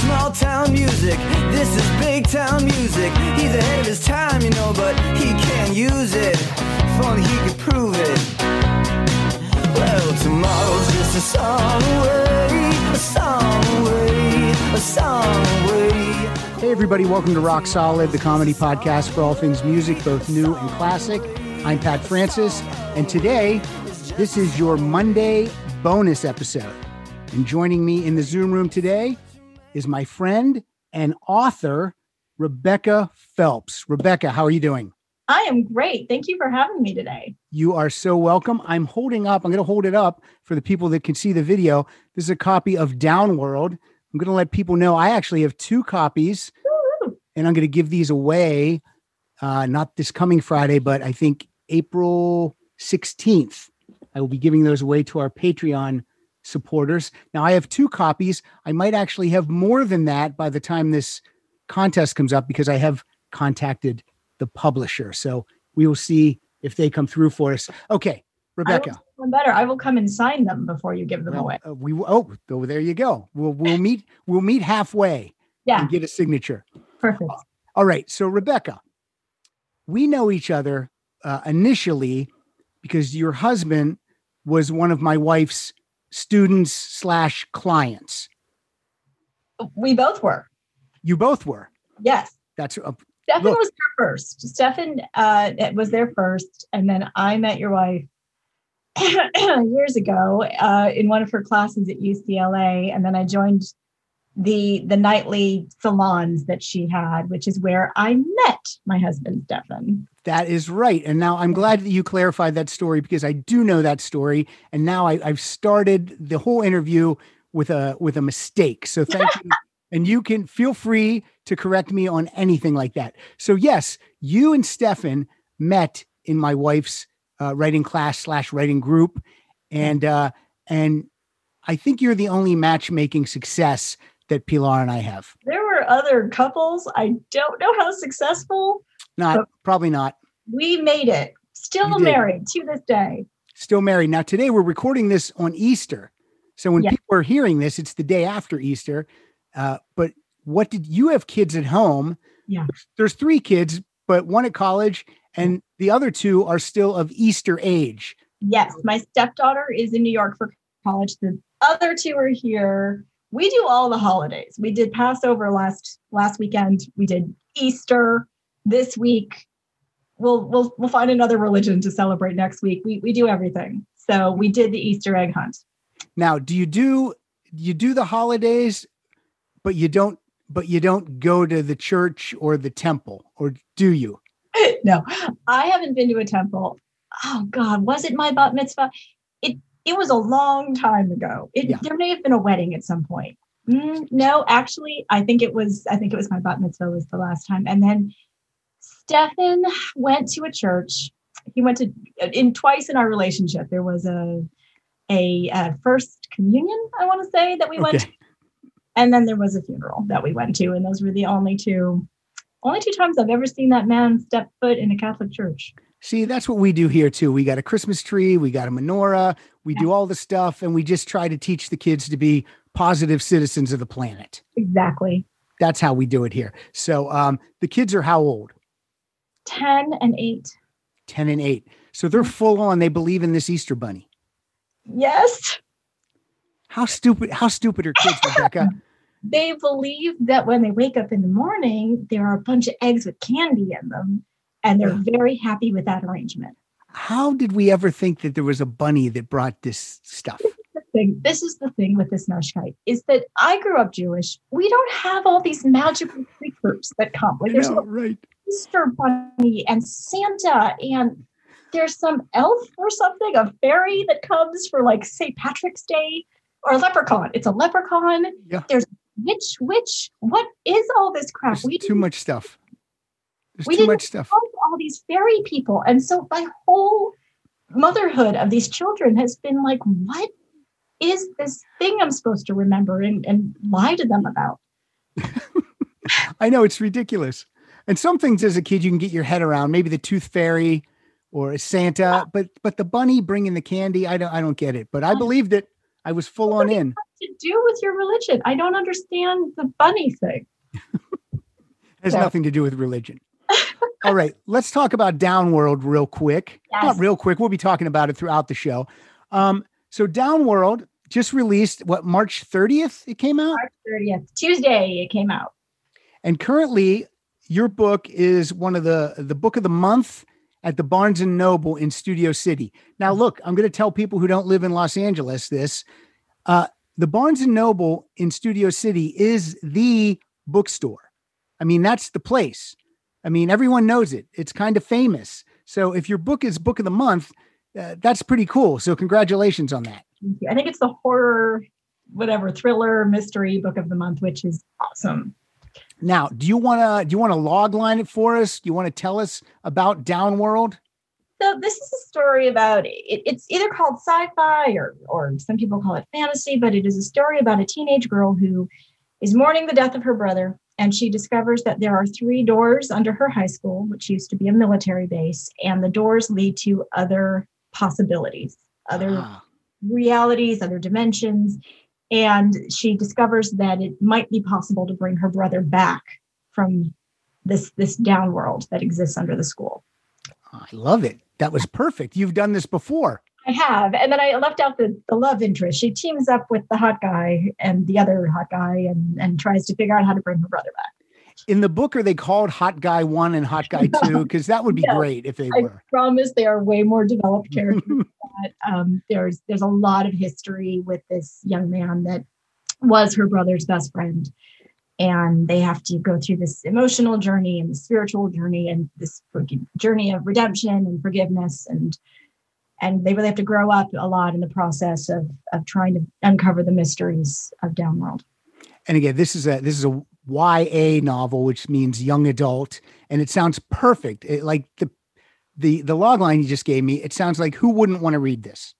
small town music. This is big town music. He's ahead of his time, you know, but he can't use it. If only he could prove it. Well, tomorrow's just a song away, a song away, a song away. Hey, everybody, welcome to Rock Solid, the comedy podcast for all things music, both new and classic. I'm Pat Francis, and today, this is your Monday bonus episode. And joining me in the Zoom room today is my friend and author, Rebecca Phelps. Rebecca, how are you doing? I am great. Thank you for having me today. You are so welcome. I'm holding up, I'm going to hold it up for the people that can see the video. This is a copy of Downworld. I'm going to let people know I actually have two copies, Woo-hoo. and I'm going to give these away, uh, not this coming Friday, but I think April 16th. I will be giving those away to our Patreon supporters. Now, I have two copies. I might actually have more than that by the time this contest comes up because I have contacted the publisher. So we will see if they come through for us. Okay, Rebecca. one better. I will come and sign them before you give them Well, away. uh, we oh, there you go. We'll we'll meet we'll meet halfway Yeah, and get a signature. perfect. All right. So Rebecca, we know each other uh, initially because your husband was one of my wife's students slash clients. We both were. You both were. Yes. That's uh, Stefan Look. was there first. Stefan uh, was there first, and then I met your wife years ago uh, in one of her classes at UCLA, and then I joined the the nightly salons that she had, which is where I met my husband Stefan. That is right. And now I'm glad that you clarified that story because I do know that story. And now I, I've started the whole interview with a with a mistake. So thank you. And you can feel free to correct me on anything like that. So yes, you and Stefan met in my wife's uh, writing class slash writing group, and uh, and I think you're the only matchmaking success that Pilar and I have. There were other couples. I don't know how successful. Not probably not. We made it. Still You did. married to this day. still married. Now, today we're recording this on Easter. So when Yeah. people are hearing this, it's the day after Easter. Uh, but what did you have kids at home? Yeah. There's three kids, but one at college and the other two are still of Easter age. Yes, my stepdaughter is in New York for college. The other two are here. We do all the holidays. We did Passover last last weekend. We did Easter this week. We'll we'll we'll find another religion to celebrate next week. We we do everything. So we did the Easter egg hunt. Now, do you do you do the holidays, but you don't but you don't go to the church or the temple, or do you? no, I haven't been to a temple. Oh God, was it my bat mitzvah? It it was a long time ago. It, Yeah. There may have been a wedding at some point. Mm, no, actually, I think it was. I think it was my bat mitzvah was the last time. And then Stefan went to a church. He went to in twice in our relationship. There was a a, uh first communion. I want to say that we went, to, and then there was a funeral that we went to, and those were the only two. Only two times I've ever seen that man step foot in a Catholic church. See, that's what we do here too. We got a Christmas tree, we got a menorah, we do all the stuff, and we just try to teach the kids to be positive citizens of the planet. Exactly. That's how we do it here. So um, the kids are how old? 10 and 8. 10 and 8. So they're full on, they believe in this Easter bunny. Yes. How stupid, how stupid are kids, Rebecca? They believe that when they wake up in the morning, there are a bunch of eggs with candy in them. And they're very happy with that arrangement. How did we ever think that there was a bunny that brought this stuff? Thing, this is the thing with this Noshkite, is that I grew up Jewish. We don't have all these magical creatures that come. Like there's no right. Easter bunny and Santa and there's some elf or something, a fairy that comes for like St. Patrick's Day or a leprechaun. It's a leprechaun. Yeah. There's witch, witch. What is all this crap? There's too much stuff. There's we too much stuff. all these fairy people. And so my whole motherhood of these children has been like, what is this thing I'm supposed to remember and, and lie to them about? I know it's ridiculous. And some things as a kid you can get your head around, maybe the tooth fairy or a Santa, but but the bunny bringing the candy, I don't I don't get it. But I believed it. I was full on in. to do with your religion? I don't understand the bunny thing. has so. nothing to do with religion. All right, let's talk about Downworld real quick. Yes. Not real quick. We'll be talking about it throughout the show. Um, so Downworld just released what March 30th it came out? March 30th. Tuesday it came out. And currently your book is one of the the book of the month at the Barnes and Noble in Studio City. Now look, I'm going to tell people who don't live in Los Angeles this. Uh, the Barnes and Noble in Studio City is the bookstore. I mean, that's the place. I mean, everyone knows it. It's kind of famous. So if your book is book of the month, uh, that's pretty cool. So congratulations on that. I think it's the horror, whatever thriller mystery book of the month, which is awesome. Now, do you want to do you want to log line it for us? Do you want to tell us about Downworld? So this is a story about it, it's either called sci-fi or or some people call it fantasy, but it is a story about a teenage girl who is mourning the death of her brother and she discovers that there are three doors under her high school, which used to be a military base, and the doors lead to other possibilities, other ah. realities, other dimensions. And she discovers that it might be possible to bring her brother back from this this down world that exists under the school. I love it. That was perfect. You've done this before. I have. And then I left out the, the love interest. She teams up with the hot guy and the other hot guy and, and tries to figure out how to bring her brother back. In the book, are they called Hot Guy One and Hot Guy Two? Because that would be great if they were. I promise they are way more developed characters. um, there's there's a lot of history with this young man that was her brother's best friend, and they have to go through this emotional journey and the spiritual journey and this journey of redemption and forgiveness and and they really have to grow up a lot in the process of of trying to uncover the mysteries of Downworld. And again, this is a this is a YA novel, which means young adult, and it sounds perfect. It, like the the the log line you just gave me, it sounds like who wouldn't want to read this?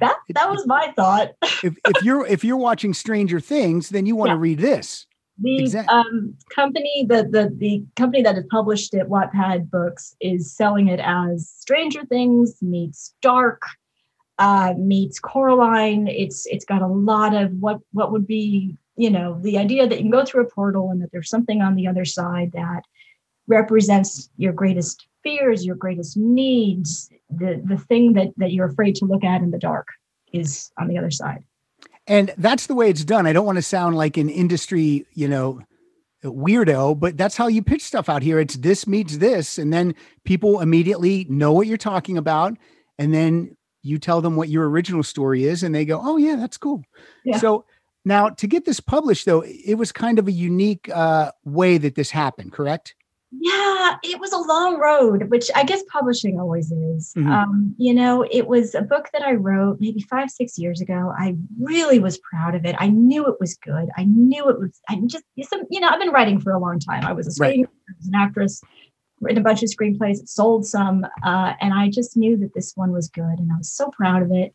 That that was my thought. if, if you're if you're watching Stranger Things, then you want yeah. to read this. The exactly. um, company, the, the the company that has published it, Wattpad Books, is selling it as Stranger Things meets Dark uh, meets Coraline. It's it's got a lot of what what would be you know the idea that you can go through a portal and that there's something on the other side that represents your greatest fears, your greatest needs, the the thing that that you're afraid to look at in the dark is on the other side. And that's the way it's done. I don't want to sound like an industry, you know, weirdo, but that's how you pitch stuff out here. It's this meets this. And then people immediately know what you're talking about. And then you tell them what your original story is, and they go, Oh, yeah, that's cool. Yeah. So now to get this published, though, it was kind of a unique uh, way that this happened, correct? yeah it was a long road which i guess publishing always is mm-hmm. um, you know it was a book that i wrote maybe five six years ago i really was proud of it i knew it was good i knew it was I'm just you know i've been writing for a long time i was a screenwriter right. Was an actress written a bunch of screenplays sold some uh, and i just knew that this one was good and i was so proud of it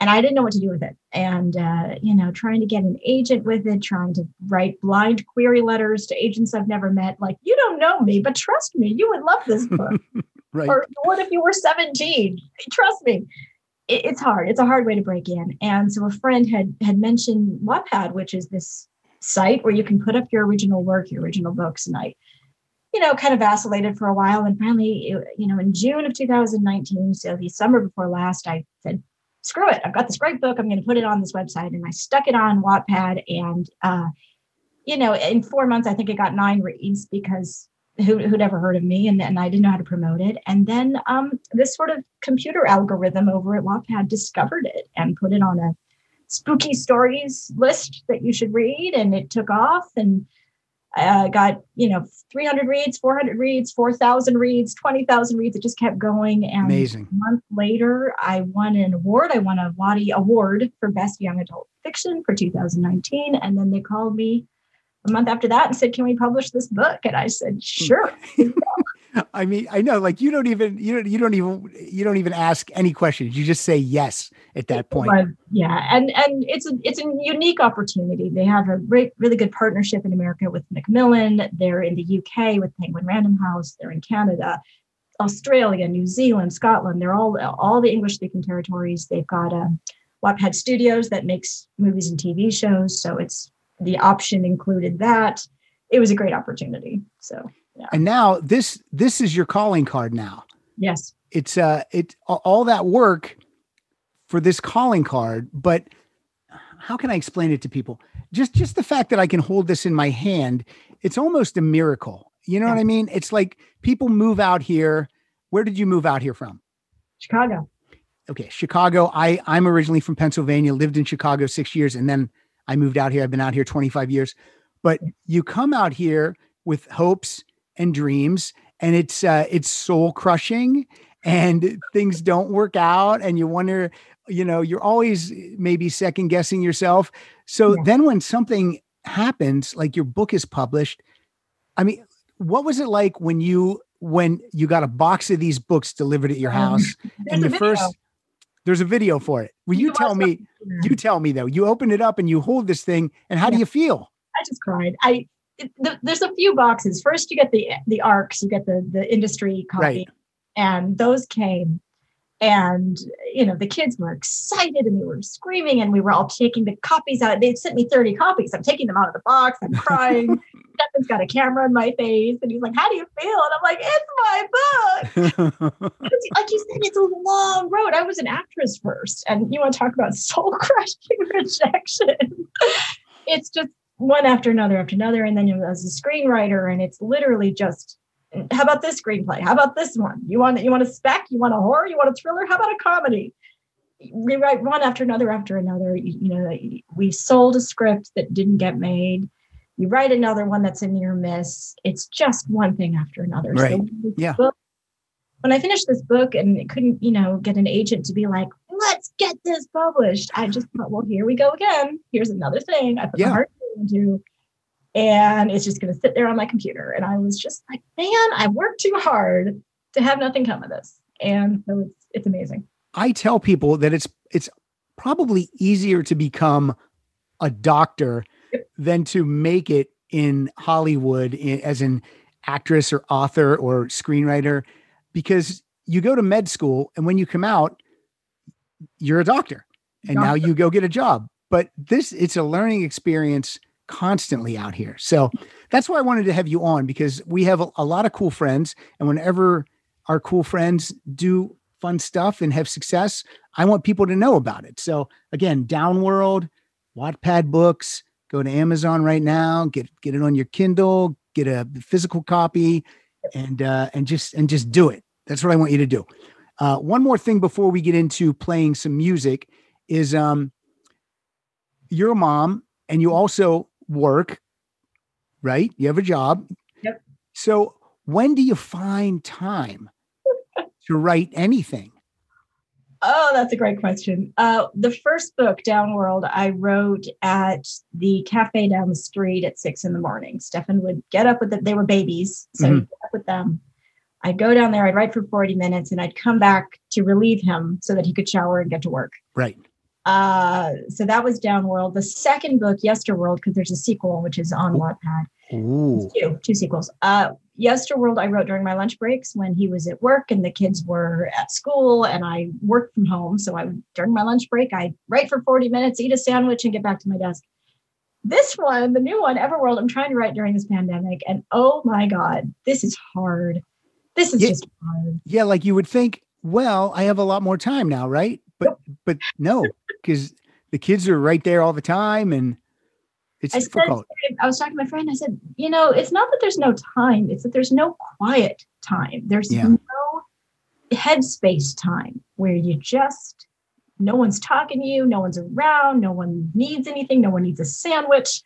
and I didn't know what to do with it. And uh, you know, trying to get an agent with it, trying to write blind query letters to agents I've never met. Like, you don't know me, but trust me, you would love this book. right. Or what if you were 17? Trust me. It, it's hard. It's a hard way to break in. And so a friend had had mentioned Wattpad, which is this site where you can put up your original work, your original books, and I you know, kind of vacillated for a while. And finally, you know, in June of 2019, so the summer before last, I said, screw it, I've got this great book. I'm going to put it on this website. And I stuck it on Wattpad. And, uh, you know, in four months, I think it got nine reads because who, who'd ever heard of me and, and I didn't know how to promote it. And then um, this sort of computer algorithm over at Wattpad discovered it and put it on a spooky stories list that you should read. And it took off. And uh, got you know 300 reads 400 reads 4000 reads 20000 reads. It just kept going. And amazing. a month later i won an award. I won a Wattie award for best young adult fiction for 2019 and then they called me a month after that and said can we publish this book? And i said sure I mean, I know, like you don't even you don't you don't even you don't even ask any questions. You just say yes at that point. yeah, and and it's a it's a unique opportunity. They have a great, really good partnership in America with Macmillan. They're in the UK with Penguin Random House. They're in Canada, Australia, New Zealand, Scotland. They're all all the English speaking territories. They've got a Wattpad Studios that makes movies and TV shows. So it's the option included that. It was a great opportunity. So yeah. And now this this is your calling card now. Yes. It's uh it all that work for this calling card, but how can I explain it to people? Just just the fact that I can hold this in my hand, it's almost a miracle. You know yeah. what I mean? It's like people move out here. Where did you move out here from? Chicago. Okay, Chicago. I I'm originally from Pennsylvania, lived in Chicago 6 years and then I moved out here. I've been out here 25 years. But you come out here with hopes and dreams and it's uh it's soul crushing and things don't work out and you wonder you know you're always maybe second guessing yourself. So yeah. then when something happens like your book is published i mean what was it like when you when you got a box of these books delivered at your um, house and your first there's a video for it. Will you, you tell me you tell me though. You open it up and you hold this thing and how yeah. do you feel? I just cried. I it, the, there's a few boxes. First you get the the arcs you get the the industry copy right. and those came and you know the kids were excited and they were screaming and we were all taking the copies out. They sent me 30 copies. I'm taking them out of the box. I'm crying. Stefan's got a camera in my face and he's like how do you feel? And i'm like it's my book. Like you said it's a long road. I was an actress first and you want to talk about soul crushing rejection? It's just one after another after another and then as a screenwriter and it's literally just how about this screenplay? How about this one? You want you want a spec? You want a horror? You want a thriller? How about a comedy? We write one after another after another. You, you know, we sold a script that didn't get made. You write another one that's a near miss. It's just one thing after another. Right. So yeah. Book, when I finished this book and it couldn't, you know, get an agent to be like, let's get this published, I just thought, well, here we go again. Here's another thing I put yeah. my heart into and it's just going to sit there on my computer. And I was just like, man, I worked too hard to have nothing come of this. And so it's it's amazing. I tell people that it's it's probably easier to become a doctor than to make it in Hollywood as an actress or author or screenwriter because you go to med school and when you come out you're a doctor and doctor. now you go get a job but this it's a learning experience constantly out here. So that's why I wanted to have you on because we have a, a, lot of cool friends. And whenever our cool friends do fun stuff and have success, I want people to know about it. So again, Downworld, Wattpad books, go to Amazon right now, get get it on your Kindle, get a physical copy, and uh, and just and just do it. That's what I want you to do. Uh, one more thing before we get into playing some music is um, you're a mom and you also work, right? You have a job. Yep. So when do you find time to write anything? Oh, that's a great question. Uh, the first book, Downworld, I wrote at the cafe down the street at six in the morning. Stefan would get up with them. They were babies, so mm-hmm. get up with them. I'd go down there, I'd write for 40 minutes, and I'd come back to relieve him so that he could shower and get to work. Right. Uh, so that was Downworld. The second book, Yesterworld, because there's a sequel which is on Wattpad. Two, two sequels. Uh, Yesterworld, I wrote during my lunch breaks when he was at work and the kids were at school, and I worked from home. So I during my lunch break, I write for 40 minutes, eat a sandwich, and get back to my desk. This one, the new one, Everworld, I'm trying to write during this pandemic, and oh my god, this is hard. This is yeah, just hard. Yeah, like you would think. Well, I have a lot more time now, right? But but no, because the kids are right there all the time and it's I difficult. Said, I was talking to my friend. I said, you know, it's not that there's no time; it's that there's no quiet time. There's yeah. no headspace time where you just no one's talking to you, no one's around, no one needs anything, no one needs a sandwich.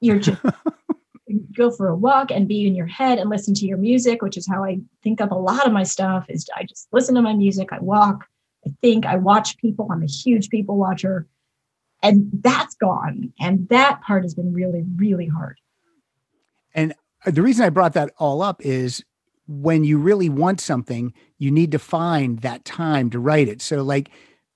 You're just go for a walk and be in your head and listen to your music, which is how I think of a lot of my stuff. Is I just listen to my music, I walk, I think I watch people. I'm a huge people watcher. And that's gone. And that part has been really, really hard. And uh, the reason I brought that all up is when you really want something, you need to find that time to write it. So, like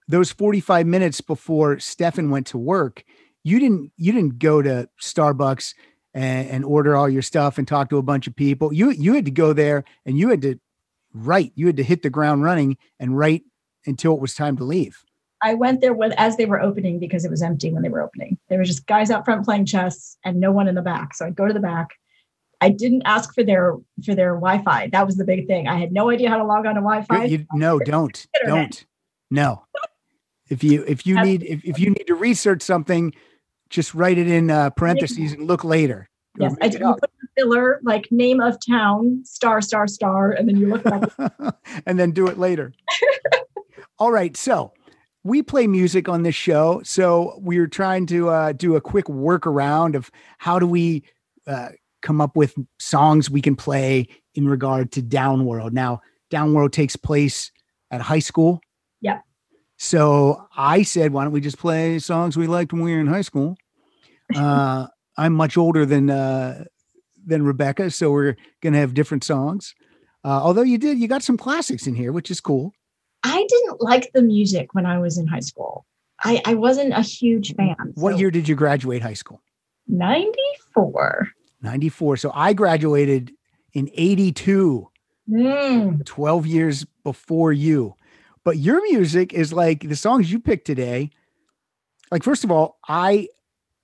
those 45 minutes before Stefan went to work, you didn't you didn't go to Starbucks and, and order all your stuff and talk to a bunch of people. You you had to go there and you had to write. You had to hit the ground running and write until it was time to leave. I went there with as they were opening because it was empty when they were opening. There were just guys out front playing chess and no one in the back. So I'd go to the back. I didn't ask for their for their Wi-Fi. That was the big thing. I had no idea how to log on to Wi-Fi. You, you, no, don't, don't, no. If you if you need if, if you need to research something, just write it in uh, parentheses and look later. Yes, I did. it You up. put the filler like name of town star star star, and then you look back. and then do it later. All right. So we play music on this show. So we are trying to uh, do a quick workaround of how do we uh, come up with songs we can play in regard to Downworld. Now, Downworld takes place at high school. Yep. So I said, why don't we just play songs we liked when we were in high school? Uh, I'm much older than uh, than Rebecca, so we're gonna have different songs. Uh, although you did, you got some classics in here, which is cool. I didn't like the music when I was in high school. I, I wasn't a huge fan. What So, year did you graduate high school? 94. 94. So I graduated in 82, Mm, 12 years before you. But your music is like the songs you picked today. Like, first of all, I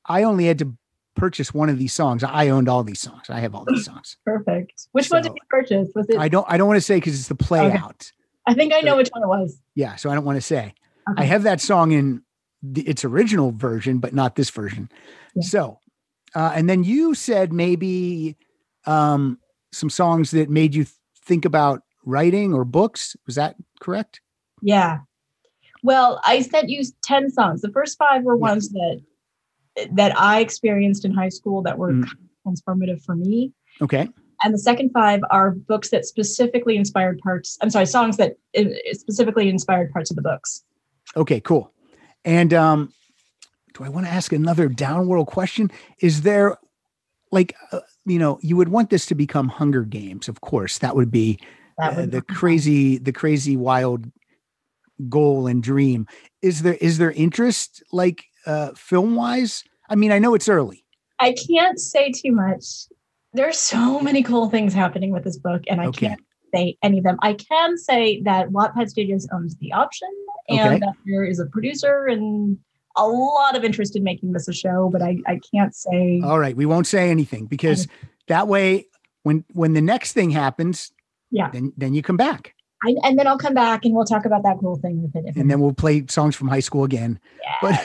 I only had to purchase one of these songs. I owned all these songs. I have all these songs. perfect. Which one did you purchase? Was it? I don't I don't want to say because it's the play Okay. out. I think I know which one it was. Yeah, so I don't want to say. I have that song in the, its original version, but not this version. Yeah. So, uh, and then you said maybe um, some songs that made you think about writing or books. Was that correct? Yeah. Well, I sent you 10 songs. The first five were Yeah. ones that that I experienced in high school that were Mm. transformative for me. Okay. And the second five are books that specifically inspired parts. I'm sorry, songs that uh, specifically inspired parts of the books. Okay. Cool. And um, do I want to ask another downworld question? Is there like uh, you know you would want this to become Hunger Games? Of course, that would be That uh, would the crazy the crazy wild goal and dream is there is there interest like uh film wise i mean i know it's early I can't say too much. There's so many cool things happening with this book, and I Okay. can't say any of them. I can say that Wattpad Studios owns the option, and Okay. that there is a producer and a lot of interest in making this a show, but I, I can't say. all right we won't say anything because that way when when the next thing happens Yeah. then then you come back I, and then I'll come back and we'll talk about that cool thing with it. and then we'll play songs from high school again yeah.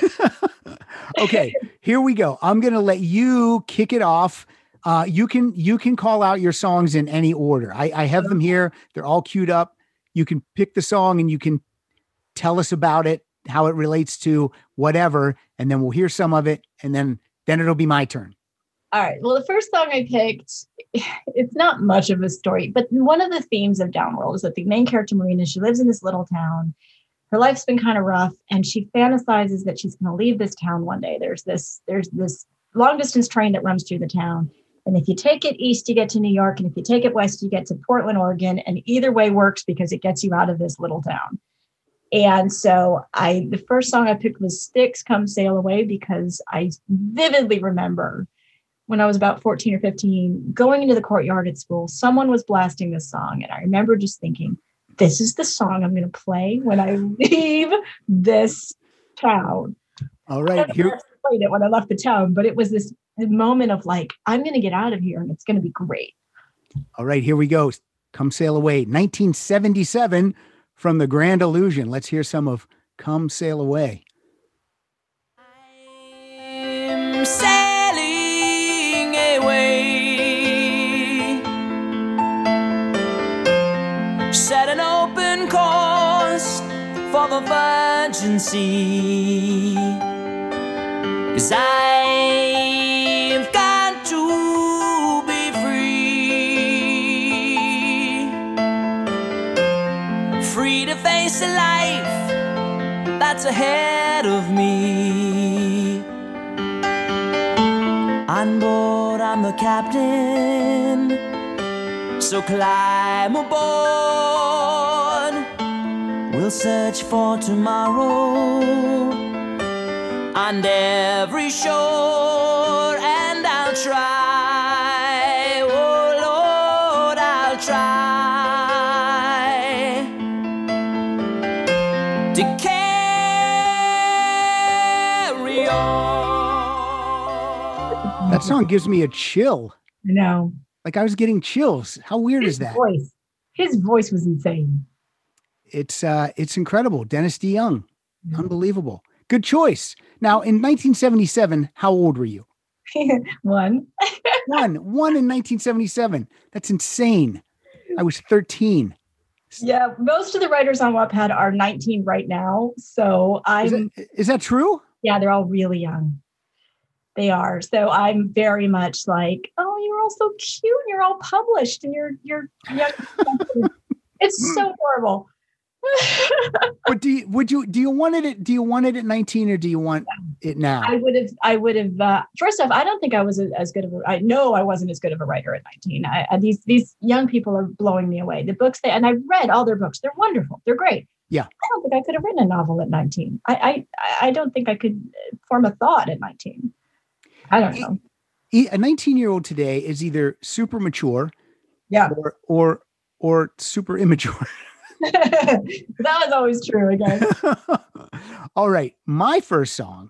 but okay here we go i'm gonna let you kick it off uh you can you can call out your songs in any order i i have them here they're all queued up you can pick the song and you can tell us about it how it relates to whatever and then we'll hear some of it and then then it'll be my turn All right. Well, the first song I picked, it's not much of a story, but one of the themes of Downworld is that the main character, Marina, she lives in this little town. Her life's been kind of rough, and she fantasizes that she's going to leave this town one day. There's this, there's this long distance train that runs through the town. And if you take it east, you get to New York. And if you take it west, you get to Portland, Oregon. And either way works because it gets you out of this little town. And so I the first song I picked was Styx Come Sail Away because I vividly remember when I was about 14 or 15, going into the courtyard at school, someone was blasting this song. And I remember just thinking, this is the song I'm going to play when I leave this town. All right. I here played it when I left the town, but it was this moment of like, I'm going to get out of here and it's going to be great. all right here we go come sail away 1977 from the grand illusion let's hear some of come sail away I'm sailing away. Set an open course for the virgin sea. Cause I've ahead of me. On board, I'm the captain. So climb aboard. We'll search for tomorrow on every shore, and I'll try. Song gives me a chill. No. Like I was getting chills. How weird His is that? voice. His voice was insane. It's uh it's incredible. Dennis DeYoung. Unbelievable. Good choice. Now in 1977, how old were you? One. One. One in 1977. That's insane. I was 13. Yeah, most of the writers on Wattpad are 19 right now. So Is I'm that, is that true? yeah, they're all really young. They are. So I'm very much like, oh, you're all so cute and you're all published and you're you're young. it's so horrible. But do you, would you do you want it at do you want it at 19 or do you want it now? I would have, I would have. Uh, first off, I don't think I was as good of a. I know I wasn't as good of a writer at 19. I, I, these these young people are blowing me away. The books they and I've read all their books. They're wonderful. They're great. Yeah. I don't think I could have written a novel at 19. I I I don't think I could form a thought at 19. I don't know. A 19 year old today is either super mature Yeah, or or or super immature. that was always true. Again. All right, my first song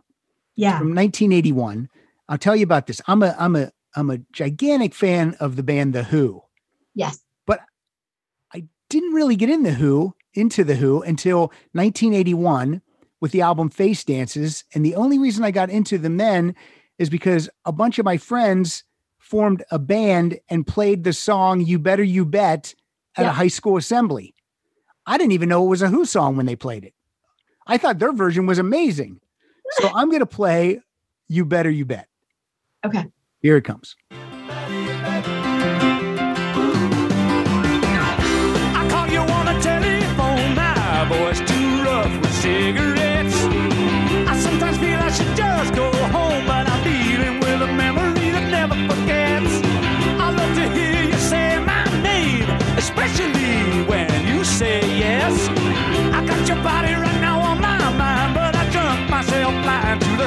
Yeah. from 1981. I'll tell you about this. I'm a I'm a I'm a gigantic fan of the band The Who. Yes. But I didn't really get in The Who into The Who until 1981 with the album Face Dances, and the only reason I got into them then is because a bunch of my friends formed a band and played the song "You Better You Bet" at Yeah. a high school assembly. I didn't even know it was a Who song when they played it. I thought their version was amazing. So I'm going to play You Better You Bet. Okay. Here it comes.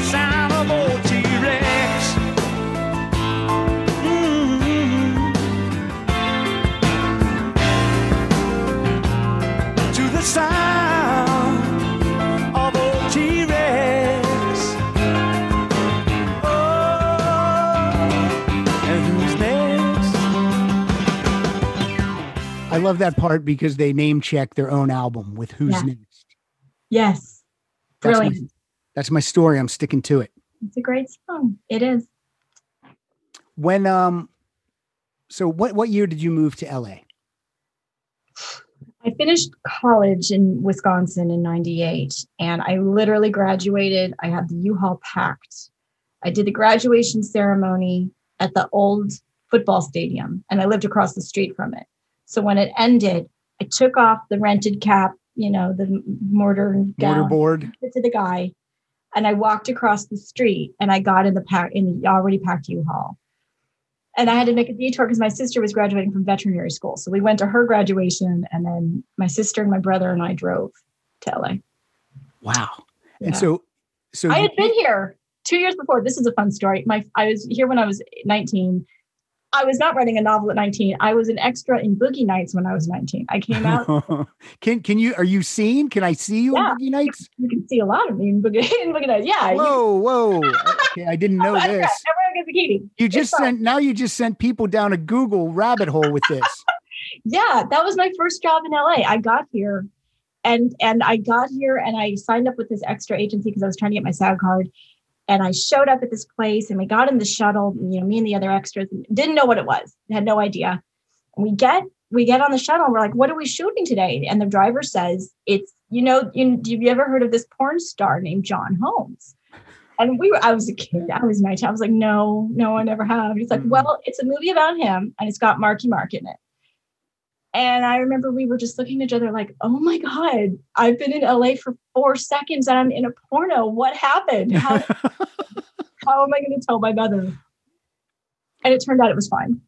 The sound of old T-Rex. Mm-hmm. to the sound of old T-Rex. Oh, and who's next? I love that part because they name check their own album with Who's Yeah. Next. Yes. That's my, Brilliant. That's my story. I'm sticking to it. It's a great song. It is. When um so what what year did you move to LA? I finished college in Wisconsin in 98 and I literally graduated. I had the U-Haul packed. I did the graduation ceremony at the old football stadium and I lived across the street from it. So when it ended, I took off the rented cap, you know, the mortar gave it to the guy, and I walked across the street and I got in the pack in the already packed U-Haul. And I had to make a detour because my sister was graduating from veterinary school. So we went to her graduation, and then my sister and my brother and I drove to LA. Wow. And so so I you- had been here two years before. This is a fun story. My I was here when I was 19. I was not writing a novel at 19. I was an extra in Boogie Nights when I was 19. I came out. can can you are you seen? Can I see you Yeah. in Boogie Nights? you can see a lot of me in Boogie, in Boogie Nights. Yeah. you- Whoa, whoa. Okay, I didn't know this. a. You It's just fine. sent now you just sent people down a Google rabbit hole with this. yeah that was my first job in la i got here and and i got here and i signed up with this extra agency because i was trying to get my sag card and i showed up at this place and we got in the shuttle you know me and the other extras didn't know what it was had no idea and we get we get on the shuttle we're like what are we shooting today and the driver says it's you know you, have you ever heard of this porn star named john holmes and we were, I was a kid. I was 19. I was like, no, no, I never have. He's like, Mhm. well, it's a movie about him and it's got Marky Mark in it. And I remember we were just looking at each other like, oh my God, I've been in LA for four seconds and I'm in a porno. What happened? How, how am I going to tell my mother? And it turned out it was fine.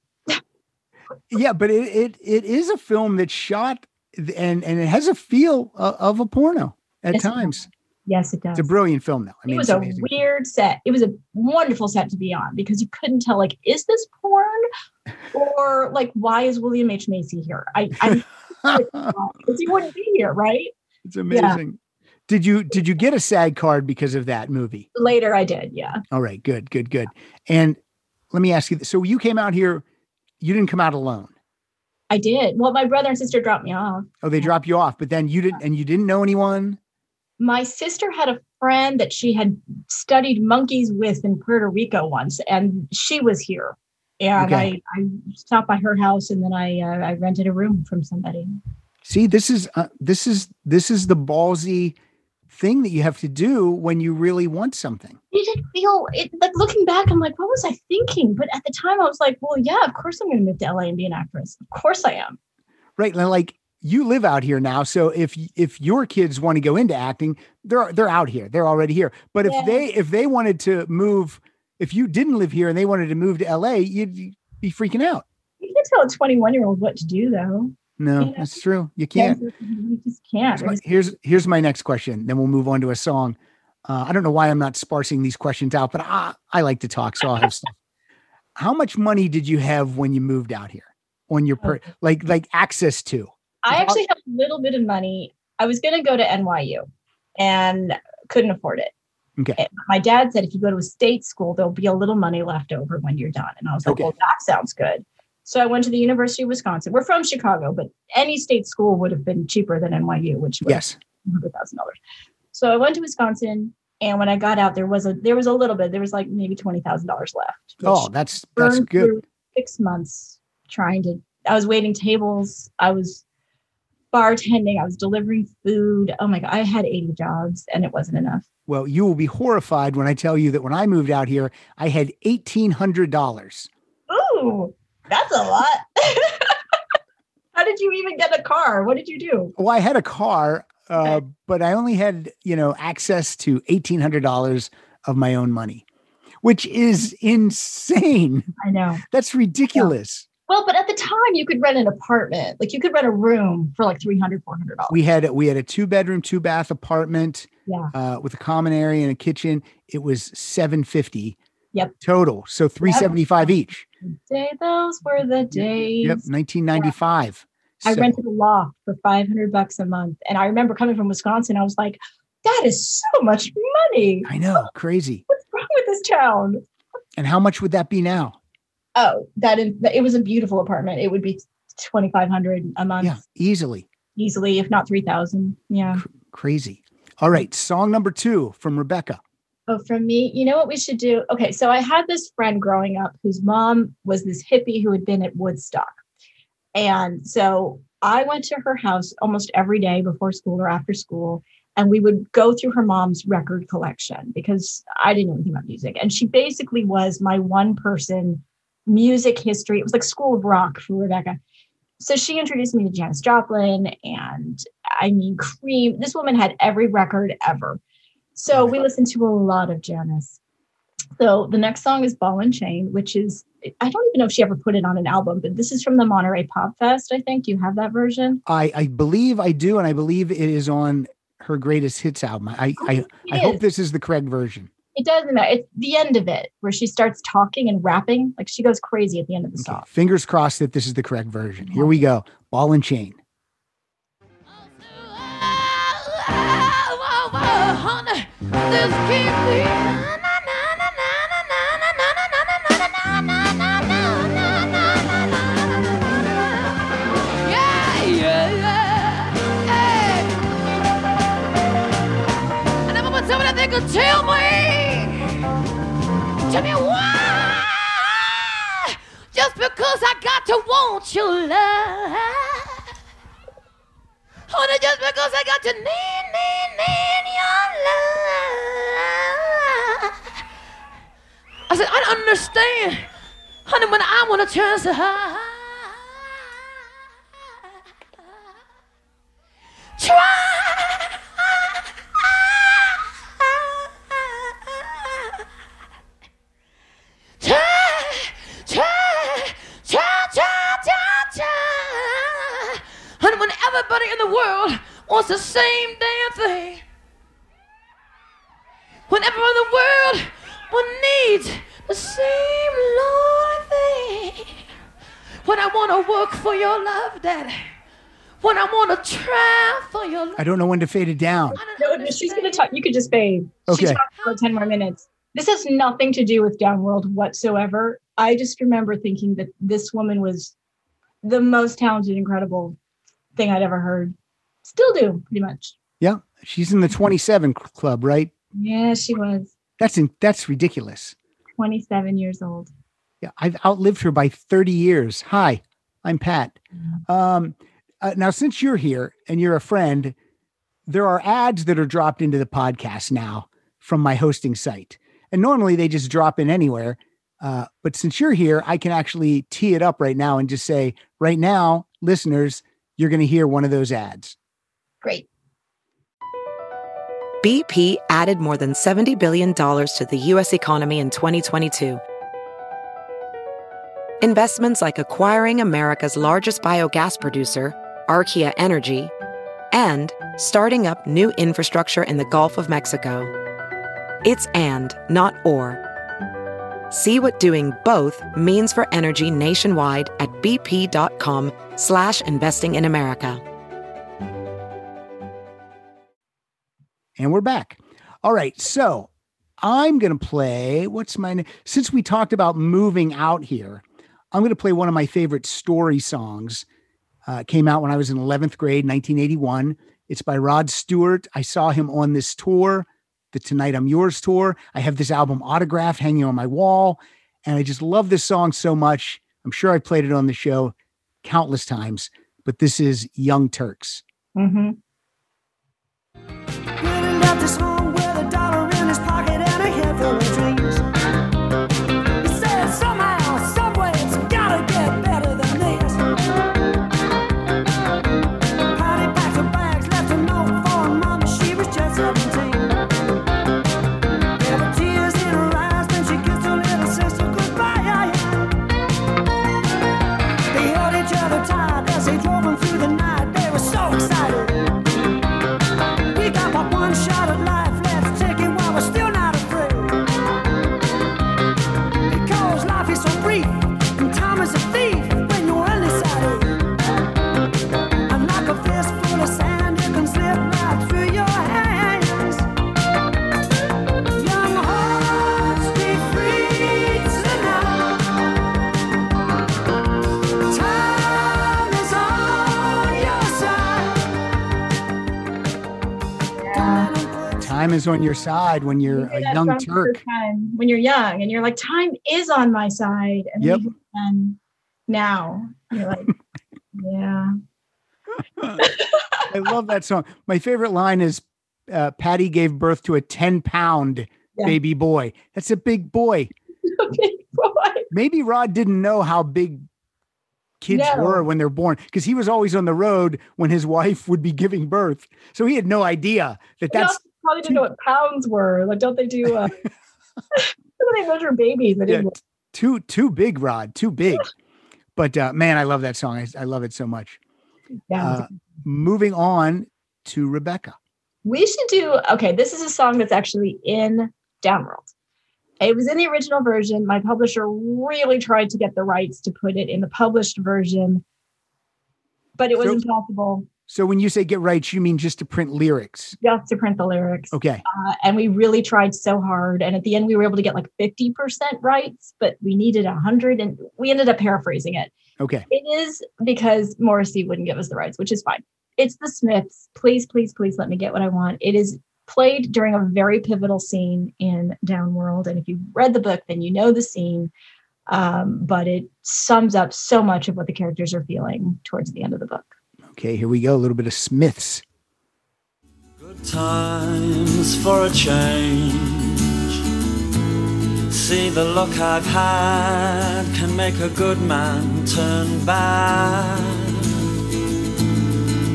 yeah, but it, it it is a film that's shot and and it has a feel of, of a porno at times. Yes, it does. It's a brilliant film, though. I mean, it was a amazing. weird set. It was a wonderful set to be on because you couldn't tell, like, is this porn? Or like, why is William H. Macy here? I, I he wouldn't be here, right? it's amazing. Did you did you get a SAG card because of that movie? Later I did, yeah. All right, good, good, good. And let me ask you this. So you came out here, you didn't come out alone. I did. Well, my brother and sister dropped me off. Oh, they dropped you off, but then you didn't, and you didn't know anyone. My sister had a friend that she had studied monkeys with in Puerto Rico once, and she was here. And Okay. I, I stopped by her house, and then I uh, I rented a room from somebody. See, this is uh, this is this is the ballsy thing that you have to do when you really want something. It did feel it like looking back, I'm like, what was I thinking? But at the time, I was like, well, yeah, of course I'm going to move to LA and be an actress. Of course I am. Right. And like you live out here now. So if if your kids want to go into acting, they're they're out here. They're already here. But if Yeah. they if they wanted to move, if you didn't live here and they wanted to move to LA, you'd be freaking out. You can tell a 21 year old what to do, though. No, Yeah. that's true. You can't. You just can't. Here's my, here's here's my next question. Then we'll move on to a song. Uh, I don't know why I'm not sparsing these questions out, but I, I like to talk, so I'll have stuff. How much money did you have when you moved out here? On your per, like like access to? I actually have a little bit of money. I was going to go to NYU and couldn't afford it. Okay. My dad said if you go to a state school, there'll be a little money left over when you're done. And I was like, Okay. well, that sounds good. So I went to the University of Wisconsin. We're from Chicago, but any state school would have been cheaper than NYU, which was Yes. hundred thousand dollars. So I went to Wisconsin, and when I got out, there was a there was a little bit. There was like maybe twenty thousand dollars left. Oh, that's that's good. Six months trying to. I was waiting tables. I was bartending. I was delivering food. Oh my god, I had eighty jobs, and it wasn't enough. Well, you will be horrified when I tell you that when I moved out here, I had eighteen hundred dollars. Ooh, that's a lot. How did you even get a car? What did you do? Well, I had a car, uh, Okay. but I only had you know access to eighteen hundred dollars of my own money, which is insane. I know. That's ridiculous. Well, but at the time, you could rent an apartment. Like you could rent a room for like 300 $400. We had we had a two bedroom, two bath apartment Yeah. uh, with a common area and a kitchen. It was seven fifty. Yep. Total, so three seventy five each. Day, those were the days. Yep, nineteen ninety five. I rented a loft for 500 bucks a month. And I remember coming from Wisconsin, I was like, that is so much money. I know, crazy. What's wrong with this town? And how much would that be now? Oh, that is, it was a beautiful apartment. It would be 2,500 a month Yeah, easily. easily, if not 3,000. Yeah. Crazy. All right, song number two from Rebecca. Oh, from me, you know what we should do? Okay, so I had this friend growing up whose mom was this hippie who had been at Woodstock. And so I went to her house almost every day before school or after school. And we would go through her mom's record collection because I didn't know anything about music. And she basically was my one person music history. It was like School of Rock for Rebecca. So she introduced me to Janis Joplin and I mean, Cream. This woman had every record ever. So we listened to a lot of Janis. So the next song is Ball and Chain, which is I don't even know if she ever put it on an album, but this is from the Monterey Pop Fest. I think Do you have that version. I, I believe I do, and I believe it is on her greatest hits album. I oh, I, It I hope this is the correct version. It doesn't matter. It's the end of it where she starts talking and rapping. Like she goes crazy at the end of the Okay, song. Fingers crossed that this is the correct version. Here we go. Ball and chain. Tell me, tell me why, just because I got to want your love. Honey, just because I got to need, need, need your love. I said, I don't understand. Honey, when I want to turn so high. Try. Everybody in the world wants the same damn thing. When everyone in the world will need the same Lord thing. When I want to work for your love, Daddy. When I want to try for your love. I don't know when to fade it down. No, no, she's going to talk. You could just fade. Okay. She's talking for 10 more minutes. This has nothing to do with Downworld whatsoever. I just remember thinking that this woman was the most talented, incredible thing I'd ever heard. Still do, pretty much. Yeah, she's in the 27 club, right? Yeah, she was That's in, that's ridiculous. 27 years old. Yeah, I've outlived her by 30 years. Hi, I'm Pat. Um, uh, now, since you're here and you're a friend, there are ads that are dropped into the podcast now from my hosting site. And normally they just drop in anywhere. Uh, but since you're here, I can actually tee it up right now and just say, right now, listeners, you're going to hear one of those ads. Great. BP added more than $70 billion to the U.S. economy in 2022. Investments like acquiring America's largest biogas producer, Archaea Energy, and starting up new infrastructure in the Gulf of Mexico. It's and, not or. See what doing both means for energy nationwide at bp.com slash investing in America. And we're back. All right. So I'm going to play what's my name? Since we talked about moving out here, I'm going to play one of my favorite story songs. Uh, came out when I was in 11th grade, 1981. It's by Rod Stewart. I saw him on this tour, the Tonight I'm Yours tour. I have this album autographed hanging on my wall, and I just love this song so much. I'm sure I played it on the show countless times, but this is Young Turks. Mm-hmm. Time is on your side when you're You a young song for the Turk. Time when you're young and you're like, time is on my side. And Yep. then now you're like, yeah. I love that song. My favorite line is uh, Patty gave birth to a 10 pound Yeah. baby boy. That's a big boy. Big boy. Maybe Rod didn't know how big kids No. were when they're born because he was always on the road when his wife would be giving birth. So he had no idea that that's probably didn't know what pounds were. Like, don't they do? Uh, they measure babies? I yeah, didn't. t- too too big, Rod, too big. But uh, man, I love that song. I, I love it so much. Yeah. Uh, moving on to Rebecca. we should do. Okay, this is a song that's actually in Downworld. It was in the original version. My publisher really tried to get the rights to put it in the published version, but it was So- impossible So when you say get rights, you mean just to print lyrics? just to print the lyrics. Okay. Uh, and we really tried so hard. And at the end, we were able to get like 50% rights, but we needed 100 and we ended up paraphrasing it. Okay. It is because Morrissey wouldn't give us the rights, which is fine. It's the Smiths. Please, please, please let me get what I want. It is played during a very pivotal scene in Downworld. And if you read the book, then you know the scene. Um, but it sums up so much of what the characters are feeling towards the end of the book. Okay, here we go. A little bit of Smiths. Good times for a change. See the luck I've had can make a good man turn bad.